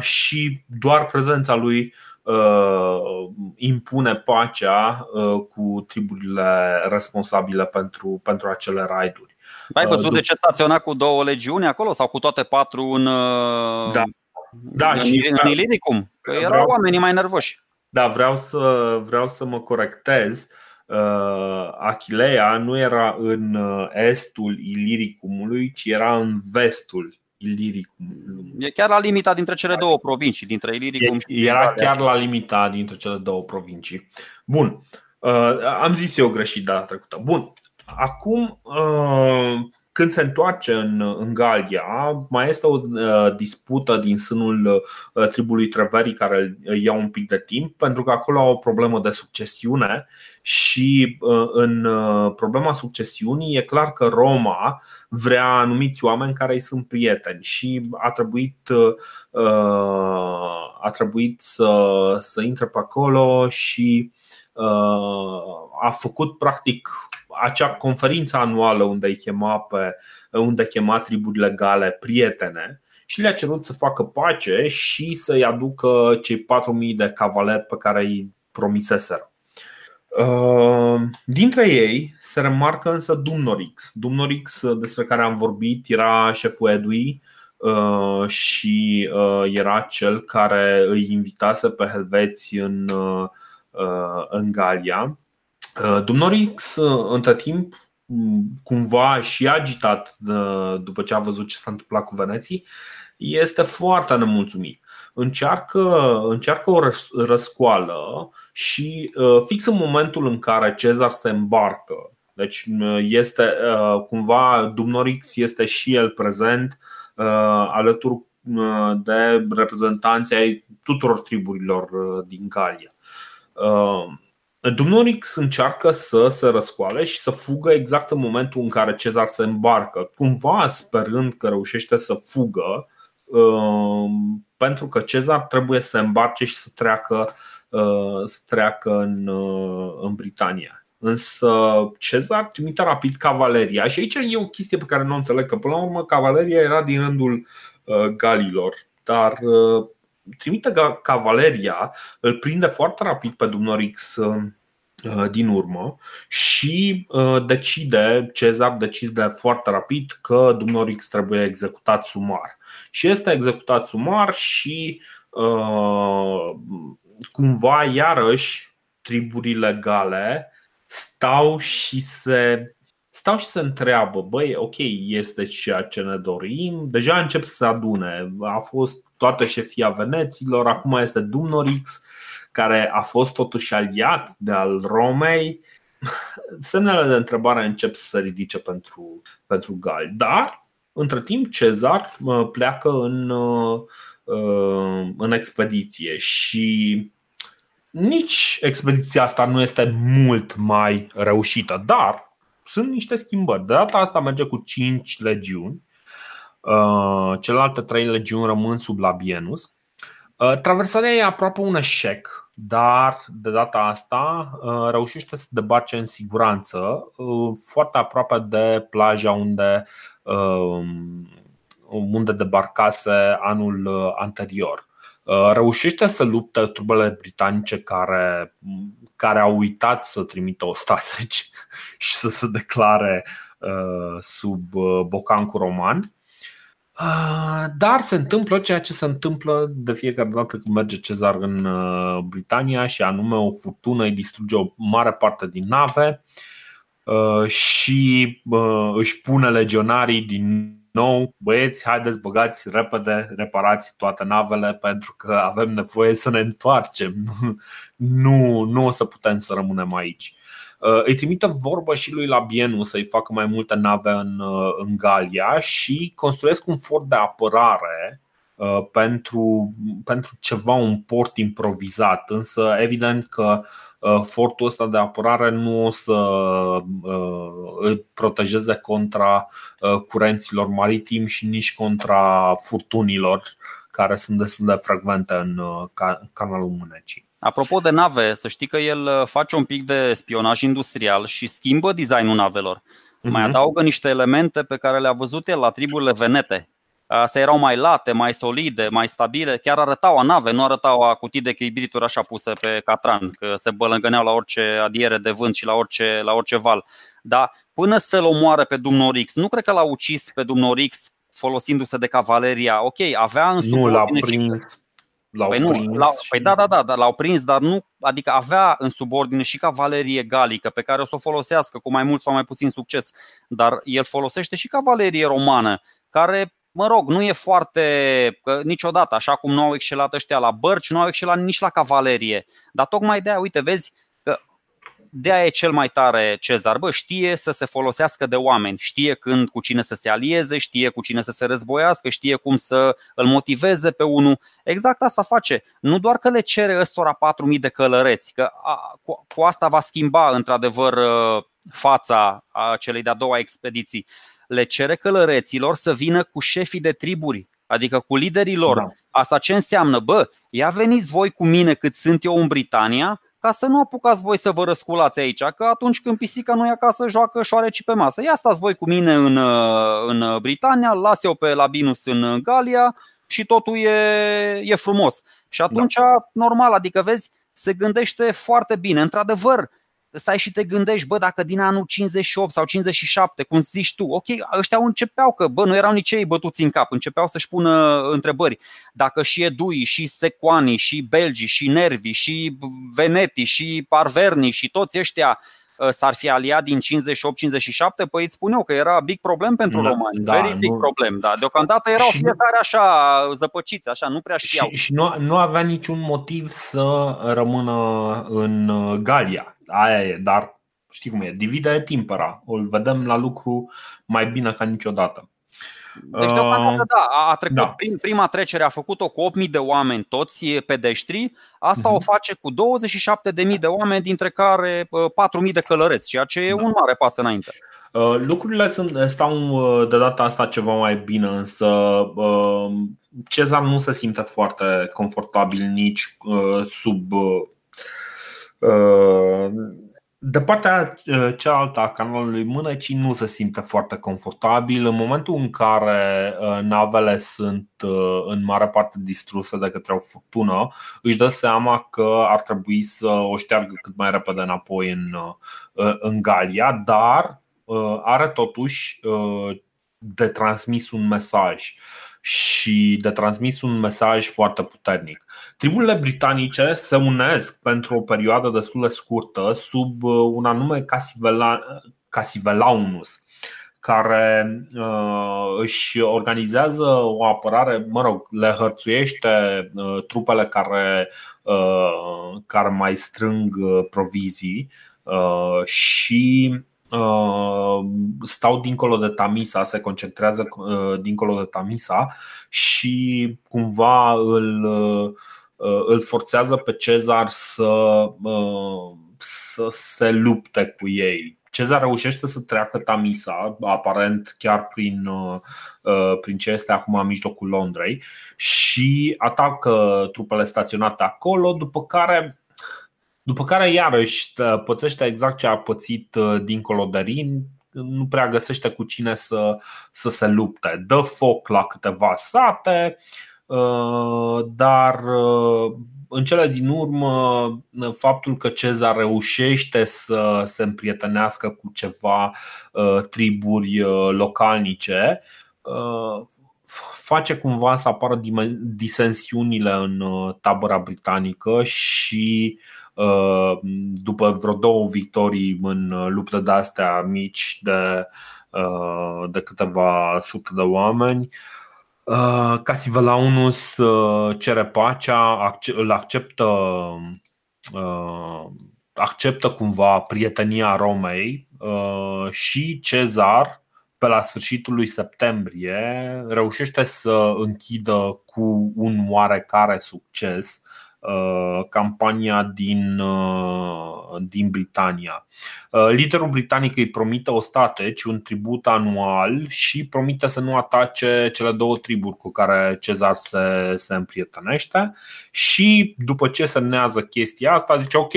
și doar prezența lui Uh, impune pacea uh, cu triburile responsabile pentru, pentru acele raiduri. Ai văzut uh, de ce staționa cu două legiuni acolo sau cu toate patru în, da. Da, în, și în Iliricum? Că erau vreau, oamenii mai nervoși. Da, vreau să, vreau să mă corectez. Achilea nu era în estul Iliricumului, ci era în vestul Iliricum. E chiar la limita dintre cele două provincii, dintre Iliricum și Era chiar la limita dintre cele două provincii. Bun. Uh, am zis eu greșit data trecută. Bun. Acum, uh, când se întoarce în, în Galia, mai este o uh, dispută din sânul uh, tribului Treveri care îi ia un pic de timp, pentru că acolo au o problemă de succesiune și uh, în uh, problema succesiunii e clar că Roma vrea anumiți oameni care îi sunt prieteni și a trebuit, uh, a trebuit să, să intre pe acolo și a făcut practic acea conferință anuală unde îi chema, pe, unde chema triburile legale prietene și le-a cerut să facă pace și să-i aducă cei 4.000 de cavaleri pe care îi promiseseră. Uh, dintre ei se remarcă însă Dumnorix. Dumnorix, uh, despre care am vorbit, era șeful Edui uh, și era cel care îi invitase pe helveți în, în Galia. Dumnorix, între timp, cumva și agitat după ce a văzut ce s-a întâmplat cu Veneții, este foarte nemulțumit încearcă, încearcă o răscoală și uh, fix în momentul în care Cezar se îmbarcă, deci uh, este uh, cumva Dumnorix este și el prezent alături de reprezentanții ai tuturor triburilor din Galia. Dumnorix încearcă să se răscoale și să fugă exact în momentul în care Cezar se îmbarcă, cumva sperând că reușește să fugă Um, pentru că Cezar trebuie să îmbarce și să treacă, uh, să treacă în, uh, în Britania. Însă Cezar trimite rapid cavaleria și aici e o chestie pe care nu o înțeleg, că până la urmă cavaleria era din rândul uh, galilor, dar trimite cavaleria, îl prinde foarte rapid pe Dumnorix din urmă și decide, Cezar decide foarte rapid că Dumnorix trebuie executat sumar și este executat sumar și uh, cumva iarăși triburile legale stau și se stau și se întreabă, băi, ok, este ceea ce ne dorim, deja încep să se adune. A fost toată șefia Veneților, acum este Dumnorix, care a fost totuși aliat de al Romei. Semnele de întrebare încep să se ridice pentru, pentru Gali. Dar între timp, Cezar pleacă în, uh, în expediție și nici expediția asta nu este mult mai reușită, dar sunt niște schimbări. De data asta merge cu 5 legiuni, uh, celelalte 3 legiuni rămân sub Labienus. Uh, traversarea e aproape un eșec dar de data asta uh, reușește să debarce în siguranță uh, foarte aproape de plaja unde, um, unde debarcase anul uh, anterior. Reușește să lupte trupele britanice care, care au uitat să trimită ostateci și să se declare sub bocancul roman Dar se întâmplă ceea ce se întâmplă de fiecare dată când merge Cezar în Britania și anume o furtună îi distruge o mare parte din nave și își pune legionarii din nou, băieți, haideți băgați repede, reparați toate navele pentru că avem nevoie să ne întoarcem. Nu, nu o să putem să rămânem aici. Uh, îi trimite vorbă și lui Labienu să-i facă mai multe nave în, uh, în Galia și construiesc un fort de apărare uh, pentru, pentru ceva, un port improvizat. Însă, evident că fortul ăsta de apărare nu o să îl protejeze contra curenților maritimi și nici contra furtunilor care sunt destul de frecvente în canalul Mânecii. Apropo de nave, să știi că el uh, face un pic de spionaj industrial și schimbă designul navelor. Uh-huh. Mai mhm. adaugă niște elemente pe care le-a văzut el la triburile venete. Astea erau mai late, mai solide, mai stabile, chiar arătau a nave, nu arătau a cutii de echilibrituri așa puse pe catran, că se bălângăneau la orice adiere de vânt și la orice, la orice val. Dar până să-l omoare pe Dumnorix, nu cred că l-a ucis pe Dumnorix folosindu-se de cavaleria. Ok, avea în Nu l-a prins L-au păi, prins nu, l-au, păi da, da, da, da, l-au prins, dar nu, adică avea în subordine și cavalerie galică pe care o să o folosească cu mai mult sau mai puțin succes, dar el folosește și cavalerie romană, care, mă rog, nu e foarte, că niciodată, așa cum nu au excelat ăștia la bărci, nu au excelat nici la cavalerie. Dar tocmai de aia, uite, vezi, de aia e cel mai tare Cezar. Bă, știe să se folosească de oameni, știe când cu cine să se alieze, știe cu cine să se războiască, știe cum să îl motiveze pe unul. Exact asta face. Nu doar că le cere ăstora 4.000 de călăreți, că a, cu, cu asta va schimba într-adevăr uh, fața a celei de-a doua expediții. Le cere călăreților să vină cu șefii de triburi, adică cu liderii lor. Da. Asta ce înseamnă? Bă, ia veniți voi cu mine cât sunt eu în Britania, ca să nu apucați voi să vă răsculați aici, că atunci când pisica nu e acasă, joacă șoareci pe masă. Ia stați voi cu mine în, în Britania, las eu pe Labinus în Galia și totul e, e frumos. Și atunci, da. normal, adică vezi, se gândește foarte bine. Într-adevăr, stai și te gândești, bă, dacă din anul 58 sau 57, cum zici tu, ok, ăștia începeau că, bă, nu erau nici ei bătuți în cap, începeau să-și pună întrebări. Dacă și Edui, și Secoani, și Belgii, și Nervi, și Veneti, și Parverni, și toți ăștia ă, s-ar fi aliat din 58-57, păi îți spun eu că era big problem pentru da, romani, da, very big nu... problem. Da. Deocamdată erau și fiecare așa zăpăciți, așa, nu prea știau. Și, și nu, nu avea niciun motiv să rămână în Galia aia e, dar știi cum e, divide timpera, îl vedem la lucru mai bine ca niciodată. Deci, deocamdată, da, a trecut da. prin prima trecere, a făcut-o cu 8.000 de oameni, toți pedeștri. Asta uh-huh. o face cu 27.000 de oameni, dintre care 4.000 de călăreți, ceea ce e da. un mare pas înainte. Lucrurile sunt, stau de data asta ceva mai bine, însă Cezar nu se simte foarte confortabil nici sub de partea uh, cealaltă a canalului Mânecii nu se simte foarte confortabil. În momentul în care uh, navele sunt uh, în mare parte distruse de către o furtună, își dă seama că ar trebui să o șteargă cât mai repede înapoi în, în Galia, dar are totuși de transmis un mesaj și de transmis un mesaj foarte puternic. Triburile britanice se unesc pentru o perioadă destul de scurtă sub uh, un anume Casivelaunus, care uh, își organizează o apărare, mă rog, le hărțuiește uh, trupele care, uh, care mai strâng uh, provizii uh, și Uh, stau dincolo de Tamisa, se concentrează uh, dincolo de Tamisa și cumva îl, uh, îl forțează pe Cezar să, să se lupte cu ei. Cezar reușește să treacă Tamisa, aparent chiar prin, prin ce este acum în mijlocul Londrei, și atacă trupele staționate acolo, după care după care iarăși pățește exact ce a pățit uh, dincolo de Rin, nu prea găsește cu cine să, să se lupte. Dă foc la câteva sate, uh, dar uh, în cele din urmă, faptul că Cezar reușește să se împrietenească cu ceva triburi localnice face cumva să apară disensiunile în tabăra britanică și după vreo două victorii în luptă de astea mici de, de câteva sute de oameni, Casivelaunus cere pacea, îl acceptă acceptă cumva prietenia Romei uh, și Cezar, pe la sfârșitul lui septembrie, reușește să închidă cu un oarecare succes Uh, campania din, uh, din Britania. Uh, liderul britanic îi promite o stateci, un tribut anual și promite să nu atace cele două triburi cu care Cezar se, se împrietenește și după ce semnează chestia asta zice ok,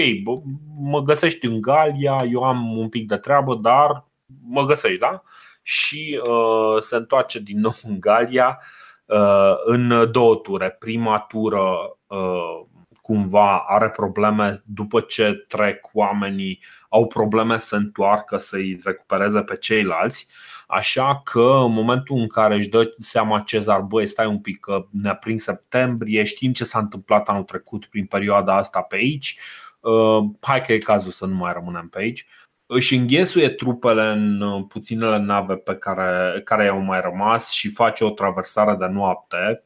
mă găsești în Galia, eu am un pic de treabă, dar mă găsești, da? Și uh, se întoarce din nou în Galia uh, în două ture. Prima tură uh, cumva are probleme după ce trec oamenii, au probleme să întoarcă, să-i recupereze pe ceilalți. Așa că în momentul în care își dă seama Cezar, băi, stai un pic că ne-a prins septembrie, știm ce s-a întâmplat anul trecut prin perioada asta pe aici, uh, hai că e cazul să nu mai rămânem pe aici. Își înghesuie trupele în uh, puținele nave pe care, care i-au mai rămas și face o traversare de noapte Uh,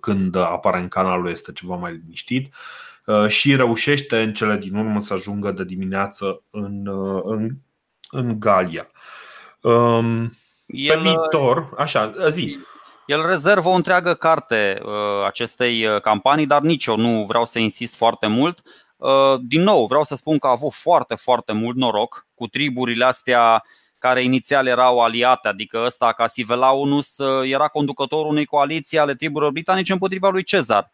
când apare în canalul este ceva mai liniștit uh, și reușește în cele din urmă să ajungă de dimineață în, uh, în, în Galia. Um, el, pe viitor, așa, zi. El rezervă o întreagă carte acestei campanii, dar nici eu nu vreau să insist foarte mult. Din nou, vreau să spun că a avut foarte, foarte mult noroc cu triburile astea care inițial erau aliate, adică ăsta ca Sivelaunus era conducătorul unei coaliții ale triburilor britanice împotriva lui Cezar.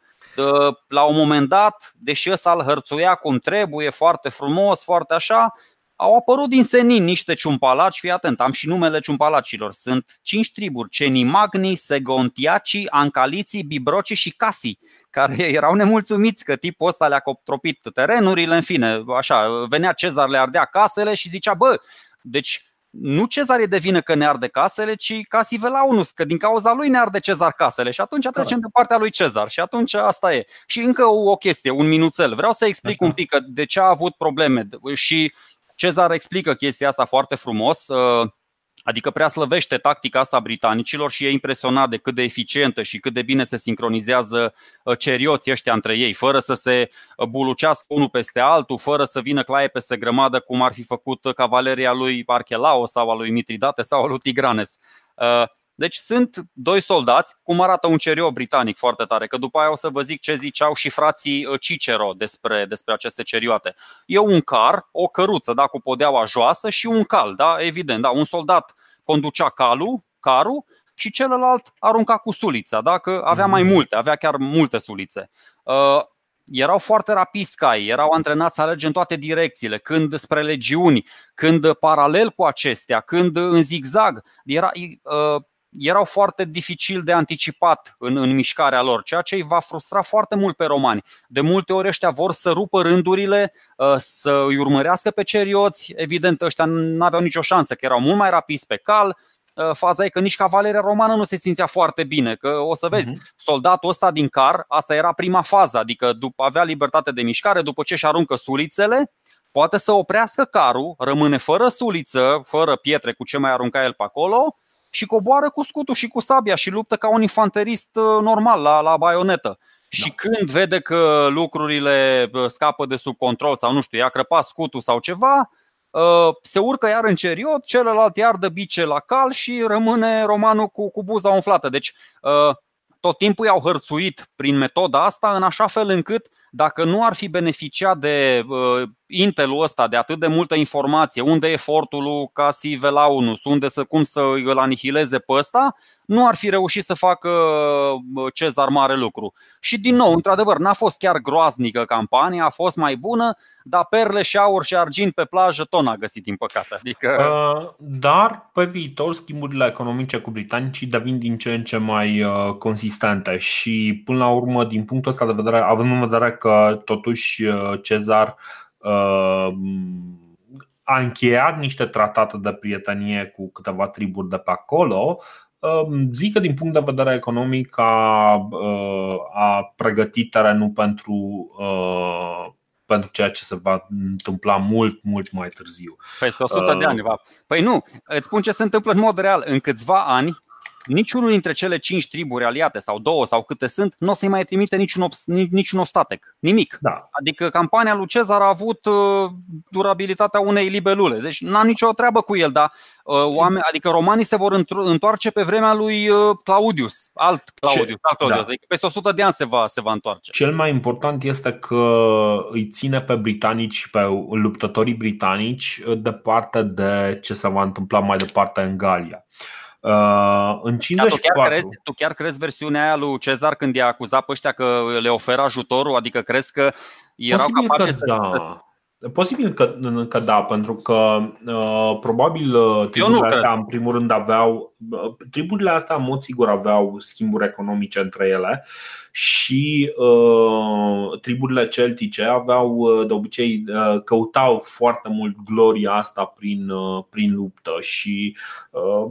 La un moment dat, deși ăsta îl hărțuia cum trebuie, foarte frumos, foarte așa, au apărut din senin niște ciumpalaci, fii atent, am și numele ciumpalacilor. Sunt cinci triburi, Cenimagni, Segontiaci, Ancaliții, Bibroci și Casi, care erau nemulțumiți că tipul ăsta le-a coptropit terenurile, în fine, așa, venea Cezar, le ardea casele și zicea, bă, deci nu Cezar e de vină că ne arde casele, ci Casivelaunus, că din cauza lui ne arde Cezar casele și atunci trecem de partea lui Cezar și atunci asta e. Și încă o chestie, un minuțel. Vreau să explic Așa. un pic de ce a avut probleme și Cezar explică chestia asta foarte frumos. Uh, Adică prea slăvește tactica asta britanicilor și e impresionat de cât de eficientă și cât de bine se sincronizează uh, cerioții ăștia între ei, fără să se uh, bulucească unul peste altul, fără să vină claie peste grămadă, cum ar fi făcut cavaleria lui Archelao sau a lui Mitridate sau a lui Tigranes. Uh, deci sunt doi soldați, cum arată un cerio britanic foarte tare, că după aia o să vă zic ce ziceau și frații Cicero despre, despre aceste cerioate. E un car, o căruță da, cu podeaua joasă și un cal, da, evident. Da, un soldat conducea calul, carul și celălalt arunca cu sulița, da, că avea mai mhm. multe, avea chiar multe sulițe. Uh, erau foarte rapizi cai, erau antrenați să alerge în toate direcțiile, când spre legiuni, când paralel cu acestea, când în zigzag. Era, uh, erau foarte dificil de anticipat în, în mișcarea lor, ceea ce îi va frustra foarte mult pe romani. De multe ori ăștia vor să rupă rândurile, uh, să îi urmărească pe cerioți. Evident, ăștia nu aveau nicio șansă, că erau mult mai rapizi pe cal. Uh, faza e că nici cavaleria romană nu se simțea foarte bine, că o să vezi, uh-huh. soldatul ăsta din car, asta era prima fază, adică după avea libertate de mișcare, după ce își aruncă sulițele, poate să oprească carul, rămâne fără suliță, fără pietre cu ce mai arunca el pe acolo și coboară cu scutul și cu sabia și luptă ca un infanterist uh, normal la, la baionetă. Da. Și când vede că lucrurile uh, scapă de sub control sau nu știu, i-a crăpat scutul sau ceva, uh, se urcă iar în ceriot, celălalt iar dă bice la cal și rămâne romanul cu, cu buza umflată. Deci tot timpul i-au hărțuit prin metoda asta în așa fel încât dacă nu ar fi beneficiat de uh, Intelul ăsta, de atât de multă informație, unde e efortul lui Casi Velaunus, unde să cum să îl anihileze pe ăsta, nu ar fi reușit să facă Cezar mare lucru. Și din nou, într-adevăr, n-a fost chiar groaznică campania, a fost mai bună, dar perle și aur și argint pe plajă tot n-a găsit, din păcate. Adică... Uh, dar pe viitor schimburile economice cu britanicii devin din ce în ce mai uh, consistente și până la urmă, din punctul ăsta de vedere, având în vedere că totuși uh, Cezar a încheiat niște tratate de prietenie cu câteva triburi de pe acolo, Zic că din punct de vedere economic a, a pregătit terenul pentru pentru ceea ce se va întâmpla mult, mult mai târziu. Peste 100 uh, de ani. Va. Păi nu, îți spun ce se întâmplă în mod real. În câțiva ani, niciunul dintre cele cinci triburi aliate sau două sau câte sunt, nu o să-i mai trimite niciun, niciun ostatec. Nimic. Da. Adică campania lui Cezar a avut uh, durabilitatea unei libelule. Deci n-am nicio treabă cu el, dar uh, oameni, adică romanii se vor întoarce pe vremea lui uh, Claudius, alt Claudius, Ce? alt Claudius. Da. Adică peste 100 de ani se va, se va întoarce. Cel mai important este că îi ține pe britanici și pe luptătorii britanici departe de ce se va întâmpla mai departe în Galia. Uh, în 54. Da, tu, chiar crezi, tu chiar crezi versiunea aia lui Cezar când i-a acuzat pe ăștia că le oferă ajutorul? Adică crezi că erau Posibil capabili că să, da. să, Posibil că, că da, pentru că uh, probabil uh, triburile astea în primul rând aveau uh, triburile astea în mod sigur aveau schimburi economice între ele și uh, triburile celtice aveau uh, de obicei uh, căutau foarte mult gloria asta prin, uh, prin luptă și uh,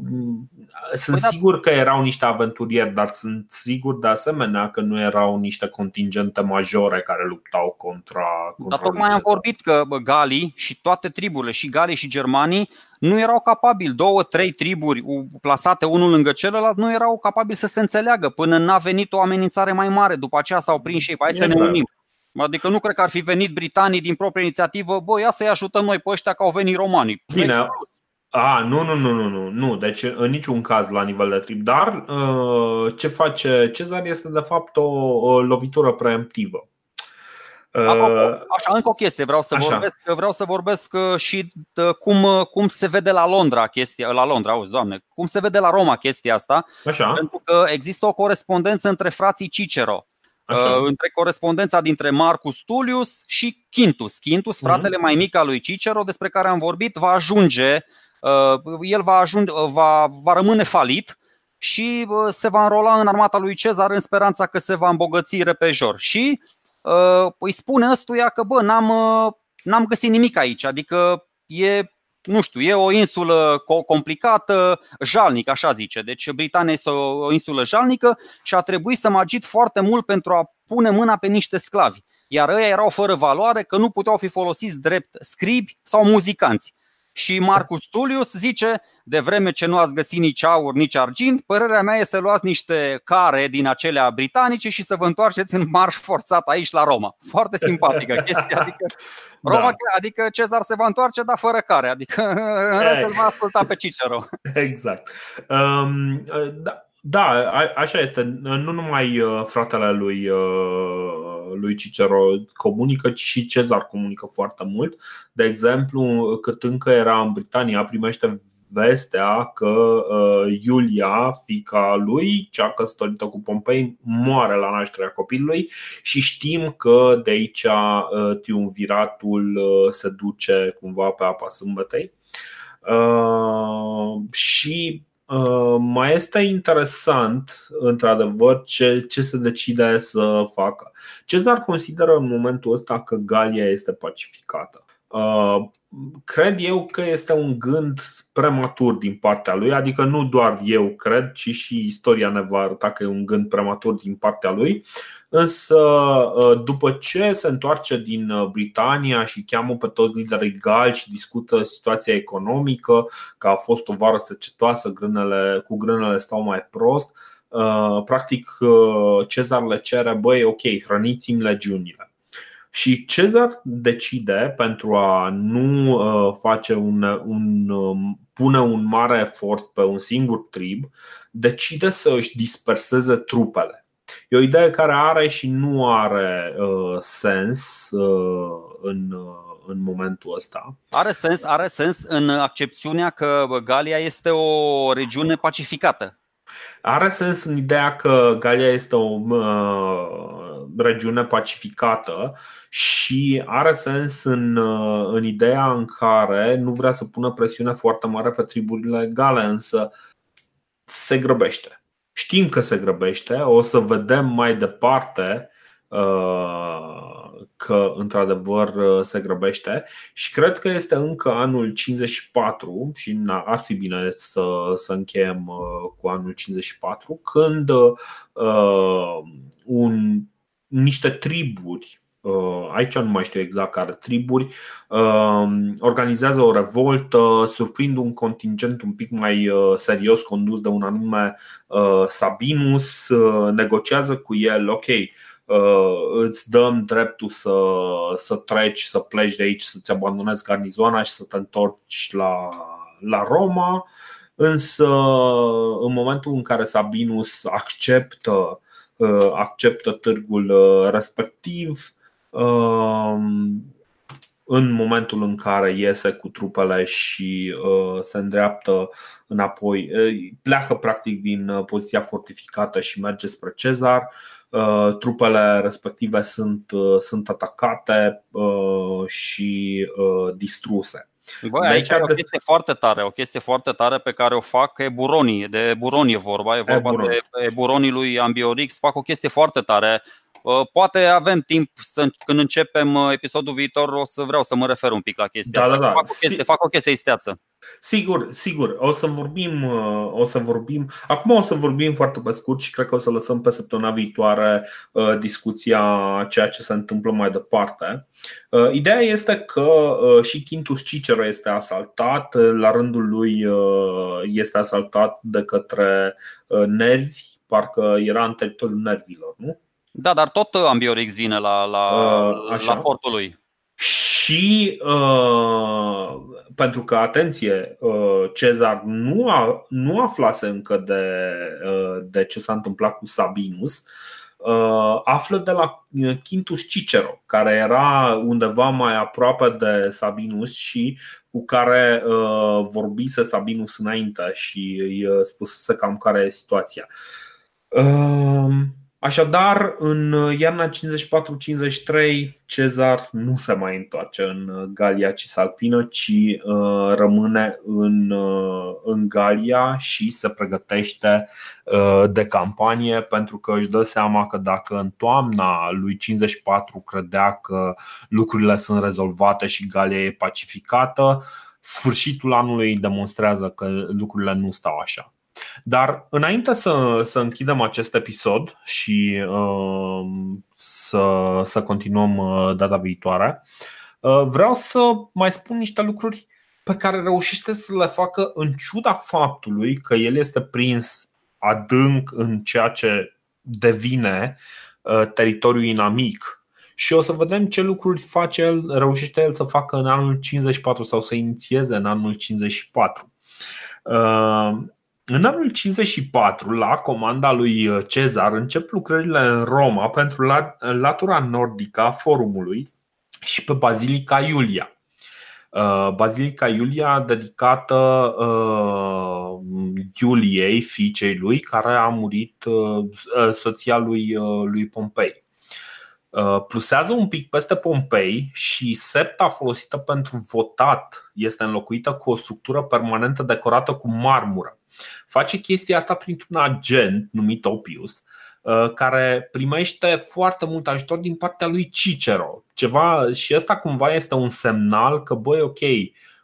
sunt păi da. sigur că erau niște aventurieri, dar sunt sigur de asemenea că nu erau niște contingente majore care luptau contra, contra Dar tocmai am vorbit că Galii și toate triburile, și Galii și Germanii, nu erau capabili, două, trei triburi plasate unul lângă celălalt, nu erau capabili să se înțeleagă până n-a venit o amenințare mai mare. După aceea s-au prins și ei, hai să ne unim. Adică nu cred că ar fi venit britanii din proprie inițiativă, băi, ia să-i ajutăm noi pe ăștia că au venit romanii. Bine, a, nu, nu, nu, nu, nu, nu. Deci în niciun caz la nivel de trip. Dar uh, ce face Cezar este de fapt o, o lovitură preemptivă. Apropo, așa, încă o chestie, vreau să așa. vorbesc, vreau să vorbesc uh, și de cum, uh, cum se vede la Londra chestia, la Londra, auzi, doamne, cum se vede la Roma chestia asta, așa. pentru că există o corespondență între frații Cicero. Așa. Uh, între corespondența dintre Marcus Tullius și Quintus. Quintus, mhm. fratele mai mic al lui Cicero, despre care am vorbit, va ajunge, el va, ajunge, va, va rămâne falit și se va înrola în armata lui Cezar în speranța că se va îmbogăți repejor. Și Uh, îi spune ăstuia că bă, n-am, uh, n-am găsit nimic aici, adică e nu știu, e o insulă complicată, jalnică, așa zice. Deci Britania este o insulă jalnică și a trebuit să mă agit foarte mult pentru a pune mâna pe niște sclavi. Iar ei erau fără valoare că nu puteau fi folosiți drept scribi sau muzicanți. Și Marcus Tullius zice, de vreme ce nu ați găsit nici aur, nici argint, părerea mea este să luați niște care din acelea britanice și să vă întoarceți în marș forțat aici la Roma. Foarte simpatică chestia, adică Roma, da. adică Cezar se va întoarce, dar fără care, adică în rest va asculta pe Cicero. Exact. Um, da. Da, a, așa este. Nu numai uh, fratele lui, uh, lui Cicero comunică, ci și Cezar comunică foarte mult. De exemplu, cât încă era în Britania, primește vestea că uh, Iulia, fica lui, cea căsătorită cu Pompei, moare la nașterea copilului și știm că de aici triumviratul se duce cumva pe apa sâmbătei. Și Uh, mai este interesant, într-adevăr, ce, ce se decide să facă. Cezar consideră în momentul ăsta că Galia este pacificată. Uh, cred eu că este un gând prematur din partea lui, adică nu doar eu cred, ci și istoria ne va arăta că e un gând prematur din partea lui. Însă, uh, după ce se întoarce din uh, Britania și cheamă pe toți liderii gali și discută situația economică, că a fost o vară secetoasă, grânele, cu grânele stau mai prost, practic Cezar le cere, băi, ok, hrăniți-mi legiunile și Cezar decide pentru a nu uh, face un, un, um, pune un mare efort pe un singur trib, decide să își disperseze trupele. E o idee care are și nu are uh, sens uh, în, uh, în momentul ăsta. Are sens, are sens în accepțiunea că Galia este o regiune pacificată. Are sens în ideea că Galia este o uh, regiune pacificată și are sens în, uh, în ideea în care nu vrea să pună presiune foarte mare pe triburile gale, însă se grăbește. Știm că se grăbește, o să vedem mai departe uh, că într-adevăr se grăbește și cred că este încă anul 54 și ar fi bine să, să încheiem cu anul 54 când uh, un, niște triburi Uh, aici nu mai știu exact care triburi, uh, organizează o revoltă, surprind un contingent un pic mai uh, serios condus de un anume Sabinus, negociază cu el, ok, îți dăm dreptul să, să treci, să pleci de aici, să-ți abandonezi garnizoana și să te întorci la, la Roma. Însă, în momentul în care Sabinus acceptă, acceptă târgul respectiv, în momentul în care iese cu trupele și uh, se îndreaptă înapoi, uh, pleacă practic din uh, poziția fortificată și merge spre Cezar. Trupele respective sunt, sunt atacate și distruse. Băi, aici e o chestie foarte tare, o chestie foarte tare pe care o fac eburonii, de eburoni e vorba, e vorba Eburon. de eburonii lui Ambiorix, fac o chestie foarte tare Uh, poate avem timp să, când începem uh, episodul viitor o să vreau să mă refer un pic la chestia da, asta. Da, da. Fac, o chestie, fac o chestie isteață. Sigur, sigur, o să vorbim, uh, o să vorbim. Acum o să vorbim foarte pe scurt și cred că o să lăsăm pe săptămâna viitoare discuția ceea ce se întâmplă mai departe. Ideea este că și Quintus Cicero este asaltat, la rândul lui este asaltat de către nervi, parcă era în teritoriul nervilor, nu? Da, dar tot Ambiorix vine la, la, uh, la fortul lui. Și uh, pentru că, atenție, uh, Cezar nu, a, nu aflase încă de, uh, de ce s-a întâmplat cu Sabinus, uh, află de la Quintus Cicero, care era undeva mai aproape de Sabinus și cu care uh, vorbise Sabinus înainte și îi uh, spusese cam care e situația. Uh, Așadar, în iarna 54-53, Cezar nu se mai întoarce în Galia Cisalpină, ci uh, rămâne în, uh, în Galia și se pregătește uh, de campanie pentru că își dă seama că dacă în toamna lui 54 credea că lucrurile sunt rezolvate și Galia e pacificată, sfârșitul anului demonstrează că lucrurile nu stau așa. Dar înainte să, să închidem acest episod și uh, să, să continuăm uh, data viitoare, uh, vreau să mai spun niște lucruri pe care reușește să le facă în ciuda faptului că el este prins adânc în ceea ce devine uh, teritoriul inamic și o să vedem ce lucruri face el, reușește el să facă în anul 54 sau să inițieze în anul 54. În anul 54, la comanda lui uh, Cezar, încep lucrările în Roma pentru latura nordică a forumului și pe Bazilica Iulia. Uh, Bazilica Iulia dedicată uh, Iuliei, fiicei lui, care a murit soția lui, lui Pompei. Plusează un pic peste Pompei și septa folosită pentru votat este înlocuită cu o structură permanentă decorată cu marmură. Face chestia asta printr-un agent numit Opius, uh, care primește foarte mult ajutor din partea lui Cicero. Ceva, și ăsta cumva este un semnal că, băi, ok,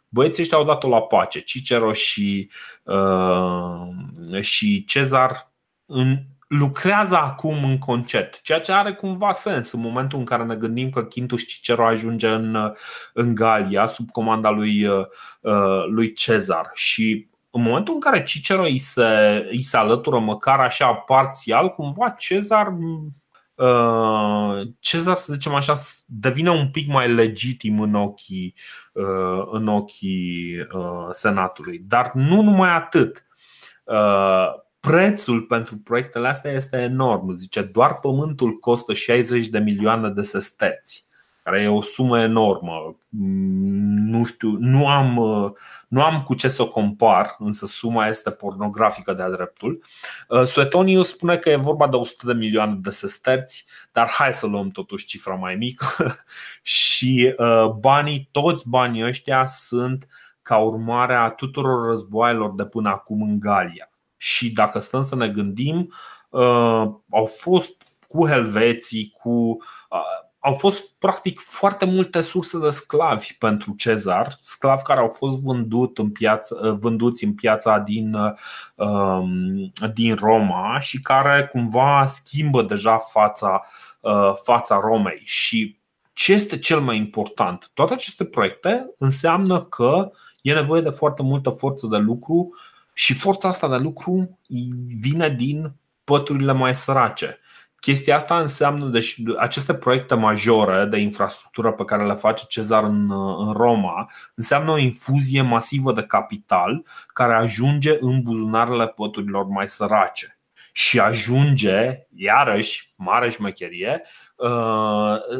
băieții ăștia au dat-o la pace. Cicero și, uh, și Cezar în, lucrează acum în concert, ceea ce are cumva sens în momentul în care ne gândim că Quintus Cicero ajunge în, în Galia sub comanda lui, uh, lui Cezar și în momentul în care Cicero îi se, îi se alătură măcar așa parțial, cumva Cezar uh, Cezar, să zicem așa, devine un pic mai legitim în ochii, uh, în ochii uh, Senatului. Dar nu numai atât. Prețul pentru proiectele astea este enorm. Zice, doar pământul costă 60 de milioane de sesteți care e o sumă enormă. Nu știu, nu am, nu am cu ce să o compar, însă suma este pornografică de-a dreptul. Uh, Suetonius spune că e vorba de 100 de milioane de sesterți, dar hai să luăm totuși cifra mai mică. și uh, banii, toți banii ăștia sunt ca urmare a tuturor războaielor de până acum în Galia. Și dacă stăm să ne gândim, uh, au fost cu helveții, cu au fost practic foarte multe surse de sclavi pentru Cezar, sclavi care au fost vândut în piață, vânduți în piața din, um, din Roma și care cumva schimbă deja fața, uh, fața Romei. Și ce este cel mai important? Toate aceste proiecte înseamnă că e nevoie de foarte multă forță de lucru și forța asta de lucru vine din păturile mai sărace. Chestia asta înseamnă, deci aceste proiecte majore de infrastructură pe care le face Cezar în, în Roma, înseamnă o infuzie masivă de capital care ajunge în buzunarele păturilor mai sărace și ajunge, iarăși, mare șmecherie, Uh,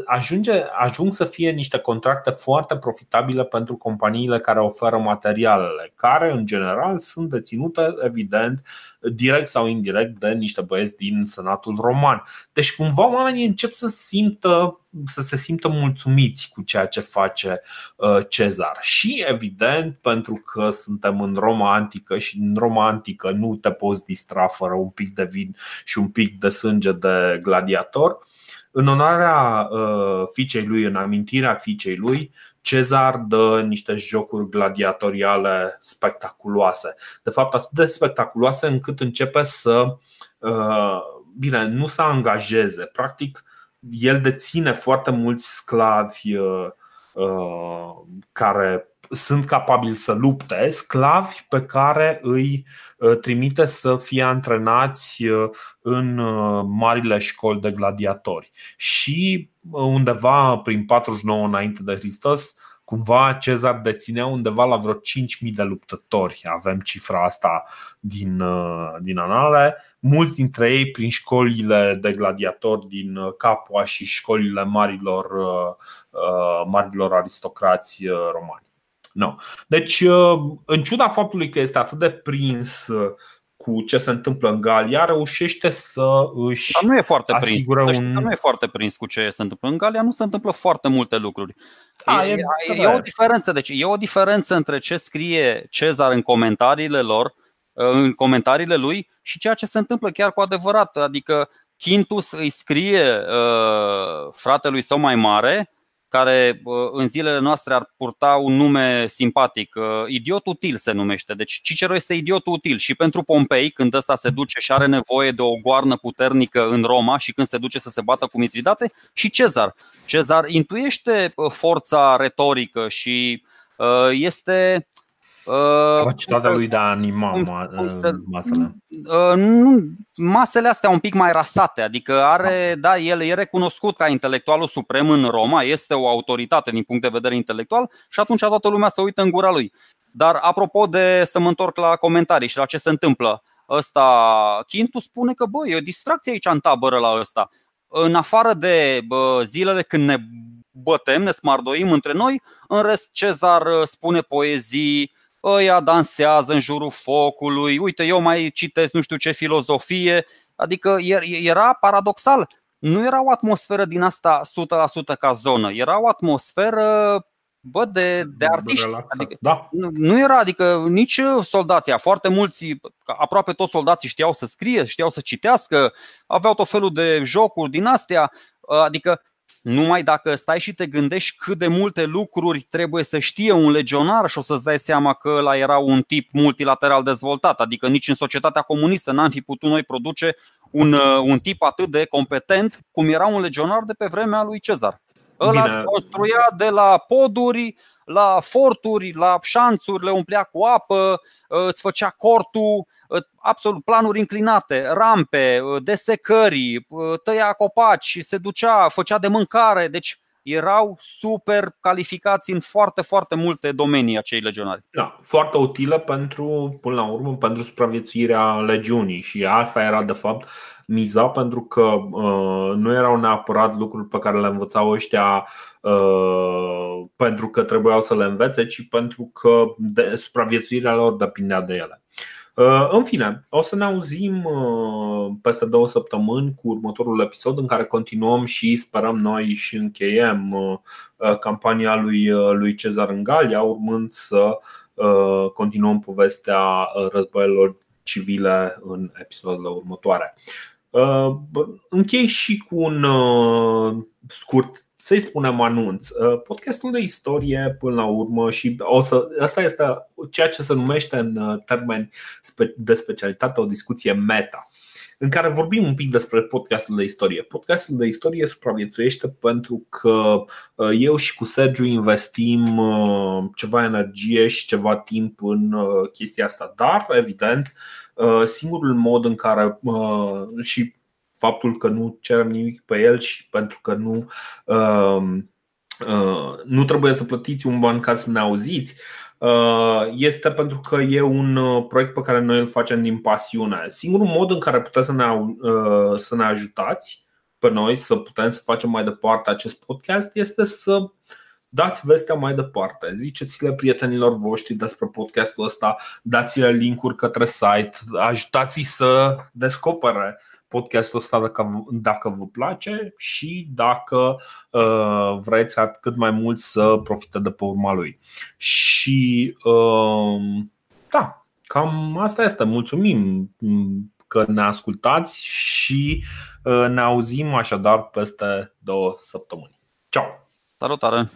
ajunge, ajung să fie niște contracte foarte profitabile pentru companiile care oferă materialele, care în general sunt deținute, evident, direct sau indirect de niște băieți din Senatul Roman. Deci cumva oamenii încep să simtă să se simtă mulțumiți cu ceea ce face uh, Cezar. Și evident, pentru că suntem în Roma antică și în Roma antică nu te poți distra fără un pic de vin și un pic de sânge de gladiator, în onoarea uh, fiicei lui, în amintirea fiicei lui, Cezar dă niște jocuri gladiatoriale spectaculoase. De fapt, atât de spectaculoase încât începe să. Uh, bine, nu să angajeze. Practic, el deține foarte mulți sclavi uh, care sunt capabili să lupte, sclavi pe care îi uh, trimite să fie antrenați uh, în uh, marile școli de gladiatori. Și undeva prin 49 înainte de Hristos, cumva Cezar deținea undeva la vreo 5.000 de luptători. Avem cifra asta din, din anale. Mulți dintre ei prin școlile de gladiatori din Capua și școlile marilor, marilor aristocrați romani. No. Deci, uh, în ciuda faptului că este atât de prins uh, cu ce se întâmplă în Galia, reușește să își Dar nu e foarte prins. Un... Nu e foarte prins cu ce se întâmplă în Galia, nu se întâmplă foarte multe lucruri. A, e, e, e o diferență, deci e o diferență între ce scrie Cezar în comentariile lor, uh, în comentariile lui și ceea ce se întâmplă chiar cu adevărat. Adică Quintus îi scrie uh, fratelui său mai mare care în zilele noastre ar purta un nume simpatic. Idiot util se numește. Deci Cicero este idiot util și pentru Pompei, când ăsta se duce și are nevoie de o goarnă puternică în Roma și când se duce să se bată cu Mitridate, și Cezar. Cezar intuiește forța retorică și este Uh, Capacitatea lui de a anima masele. Uh, nu, masele astea un pic mai rasate, adică are, da. da, el e recunoscut ca intelectualul suprem în Roma, este o autoritate din punct de vedere intelectual și atunci toată lumea se uită în gura lui. Dar apropo de să mă întorc la comentarii și la ce se întâmplă, ăsta, Chintu spune că bă, e o distracție aici în tabără la ăsta. În afară de bă, zilele când ne bătem, ne smardoim între noi, în rest Cezar spune poezii, ăia dansează în jurul focului, uite, eu mai citesc nu știu ce filozofie, adică era paradoxal. Nu era o atmosferă din asta 100% ca zonă, era o atmosferă bă, de, de artiști. Adică, da. nu, nu era, adică nici soldații, foarte mulți, aproape toți soldații știau să scrie, știau să citească, aveau tot felul de jocuri din astea, adică numai dacă stai și te gândești cât de multe lucruri trebuie să știe un legionar și o să-ți dai seama că ăla era un tip multilateral dezvoltat, adică nici în societatea comunistă n-am fi putut noi produce un, uh, un tip atât de competent cum era un legionar de pe vremea lui Cezar. Ăla Bine. construia de la poduri la forturi, la șanțuri, le umplea cu apă, îți făcea cortul, absolut planuri inclinate, rampe, desecări, tăia copaci, se ducea, făcea de mâncare, deci erau super calificați în foarte, foarte multe domenii acei legionari. Da, foarte utilă pentru, până la urmă, pentru supraviețuirea legiunii și asta era de fapt miza pentru că uh, nu erau neapărat lucruri pe care le învățau ăștia uh, pentru că trebuiau să le învețe, ci pentru că de, supraviețuirea lor depindea de ele. Uh, în fine, o să ne auzim uh, peste două săptămâni cu următorul episod în care continuăm și sperăm noi și încheiem uh, campania lui, lui Cezar în Galia, urmând să continuăm povestea războiilor civile în episoadele următoare. Închei și cu un scurt să-i spunem anunț. Podcastul de istorie, până la urmă, și o să, asta este ceea ce se numește în termeni de specialitate o discuție meta în care vorbim un pic despre podcastul de istorie. Podcastul de istorie supraviețuiește pentru că uh, eu și cu Sergiu investim uh, ceva energie și ceva timp în uh, chestia asta, dar, evident, singurul mod în care și faptul că nu cerem nimic pe el și pentru că nu nu trebuie să plătiți un ban ca să ne auziți, Uh, este pentru că e un uh, proiect pe care noi îl facem din pasiune. Singurul mod în care puteți să ne, uh, să ne ajutați pe noi să putem să facem mai departe acest podcast este să dați vestea mai departe. Ziceți-le prietenilor voștri despre podcastul ăsta, dați-le linkuri către site, ajutați-i să descopere podcastul ăsta dacă, dacă vă place și dacă uh, vreți cât mai mult să profite de pe urma lui. Și uh, da, cam asta este. Mulțumim că ne ascultați și uh, ne auzim așadar peste două săptămâni. Ciao! Salutare!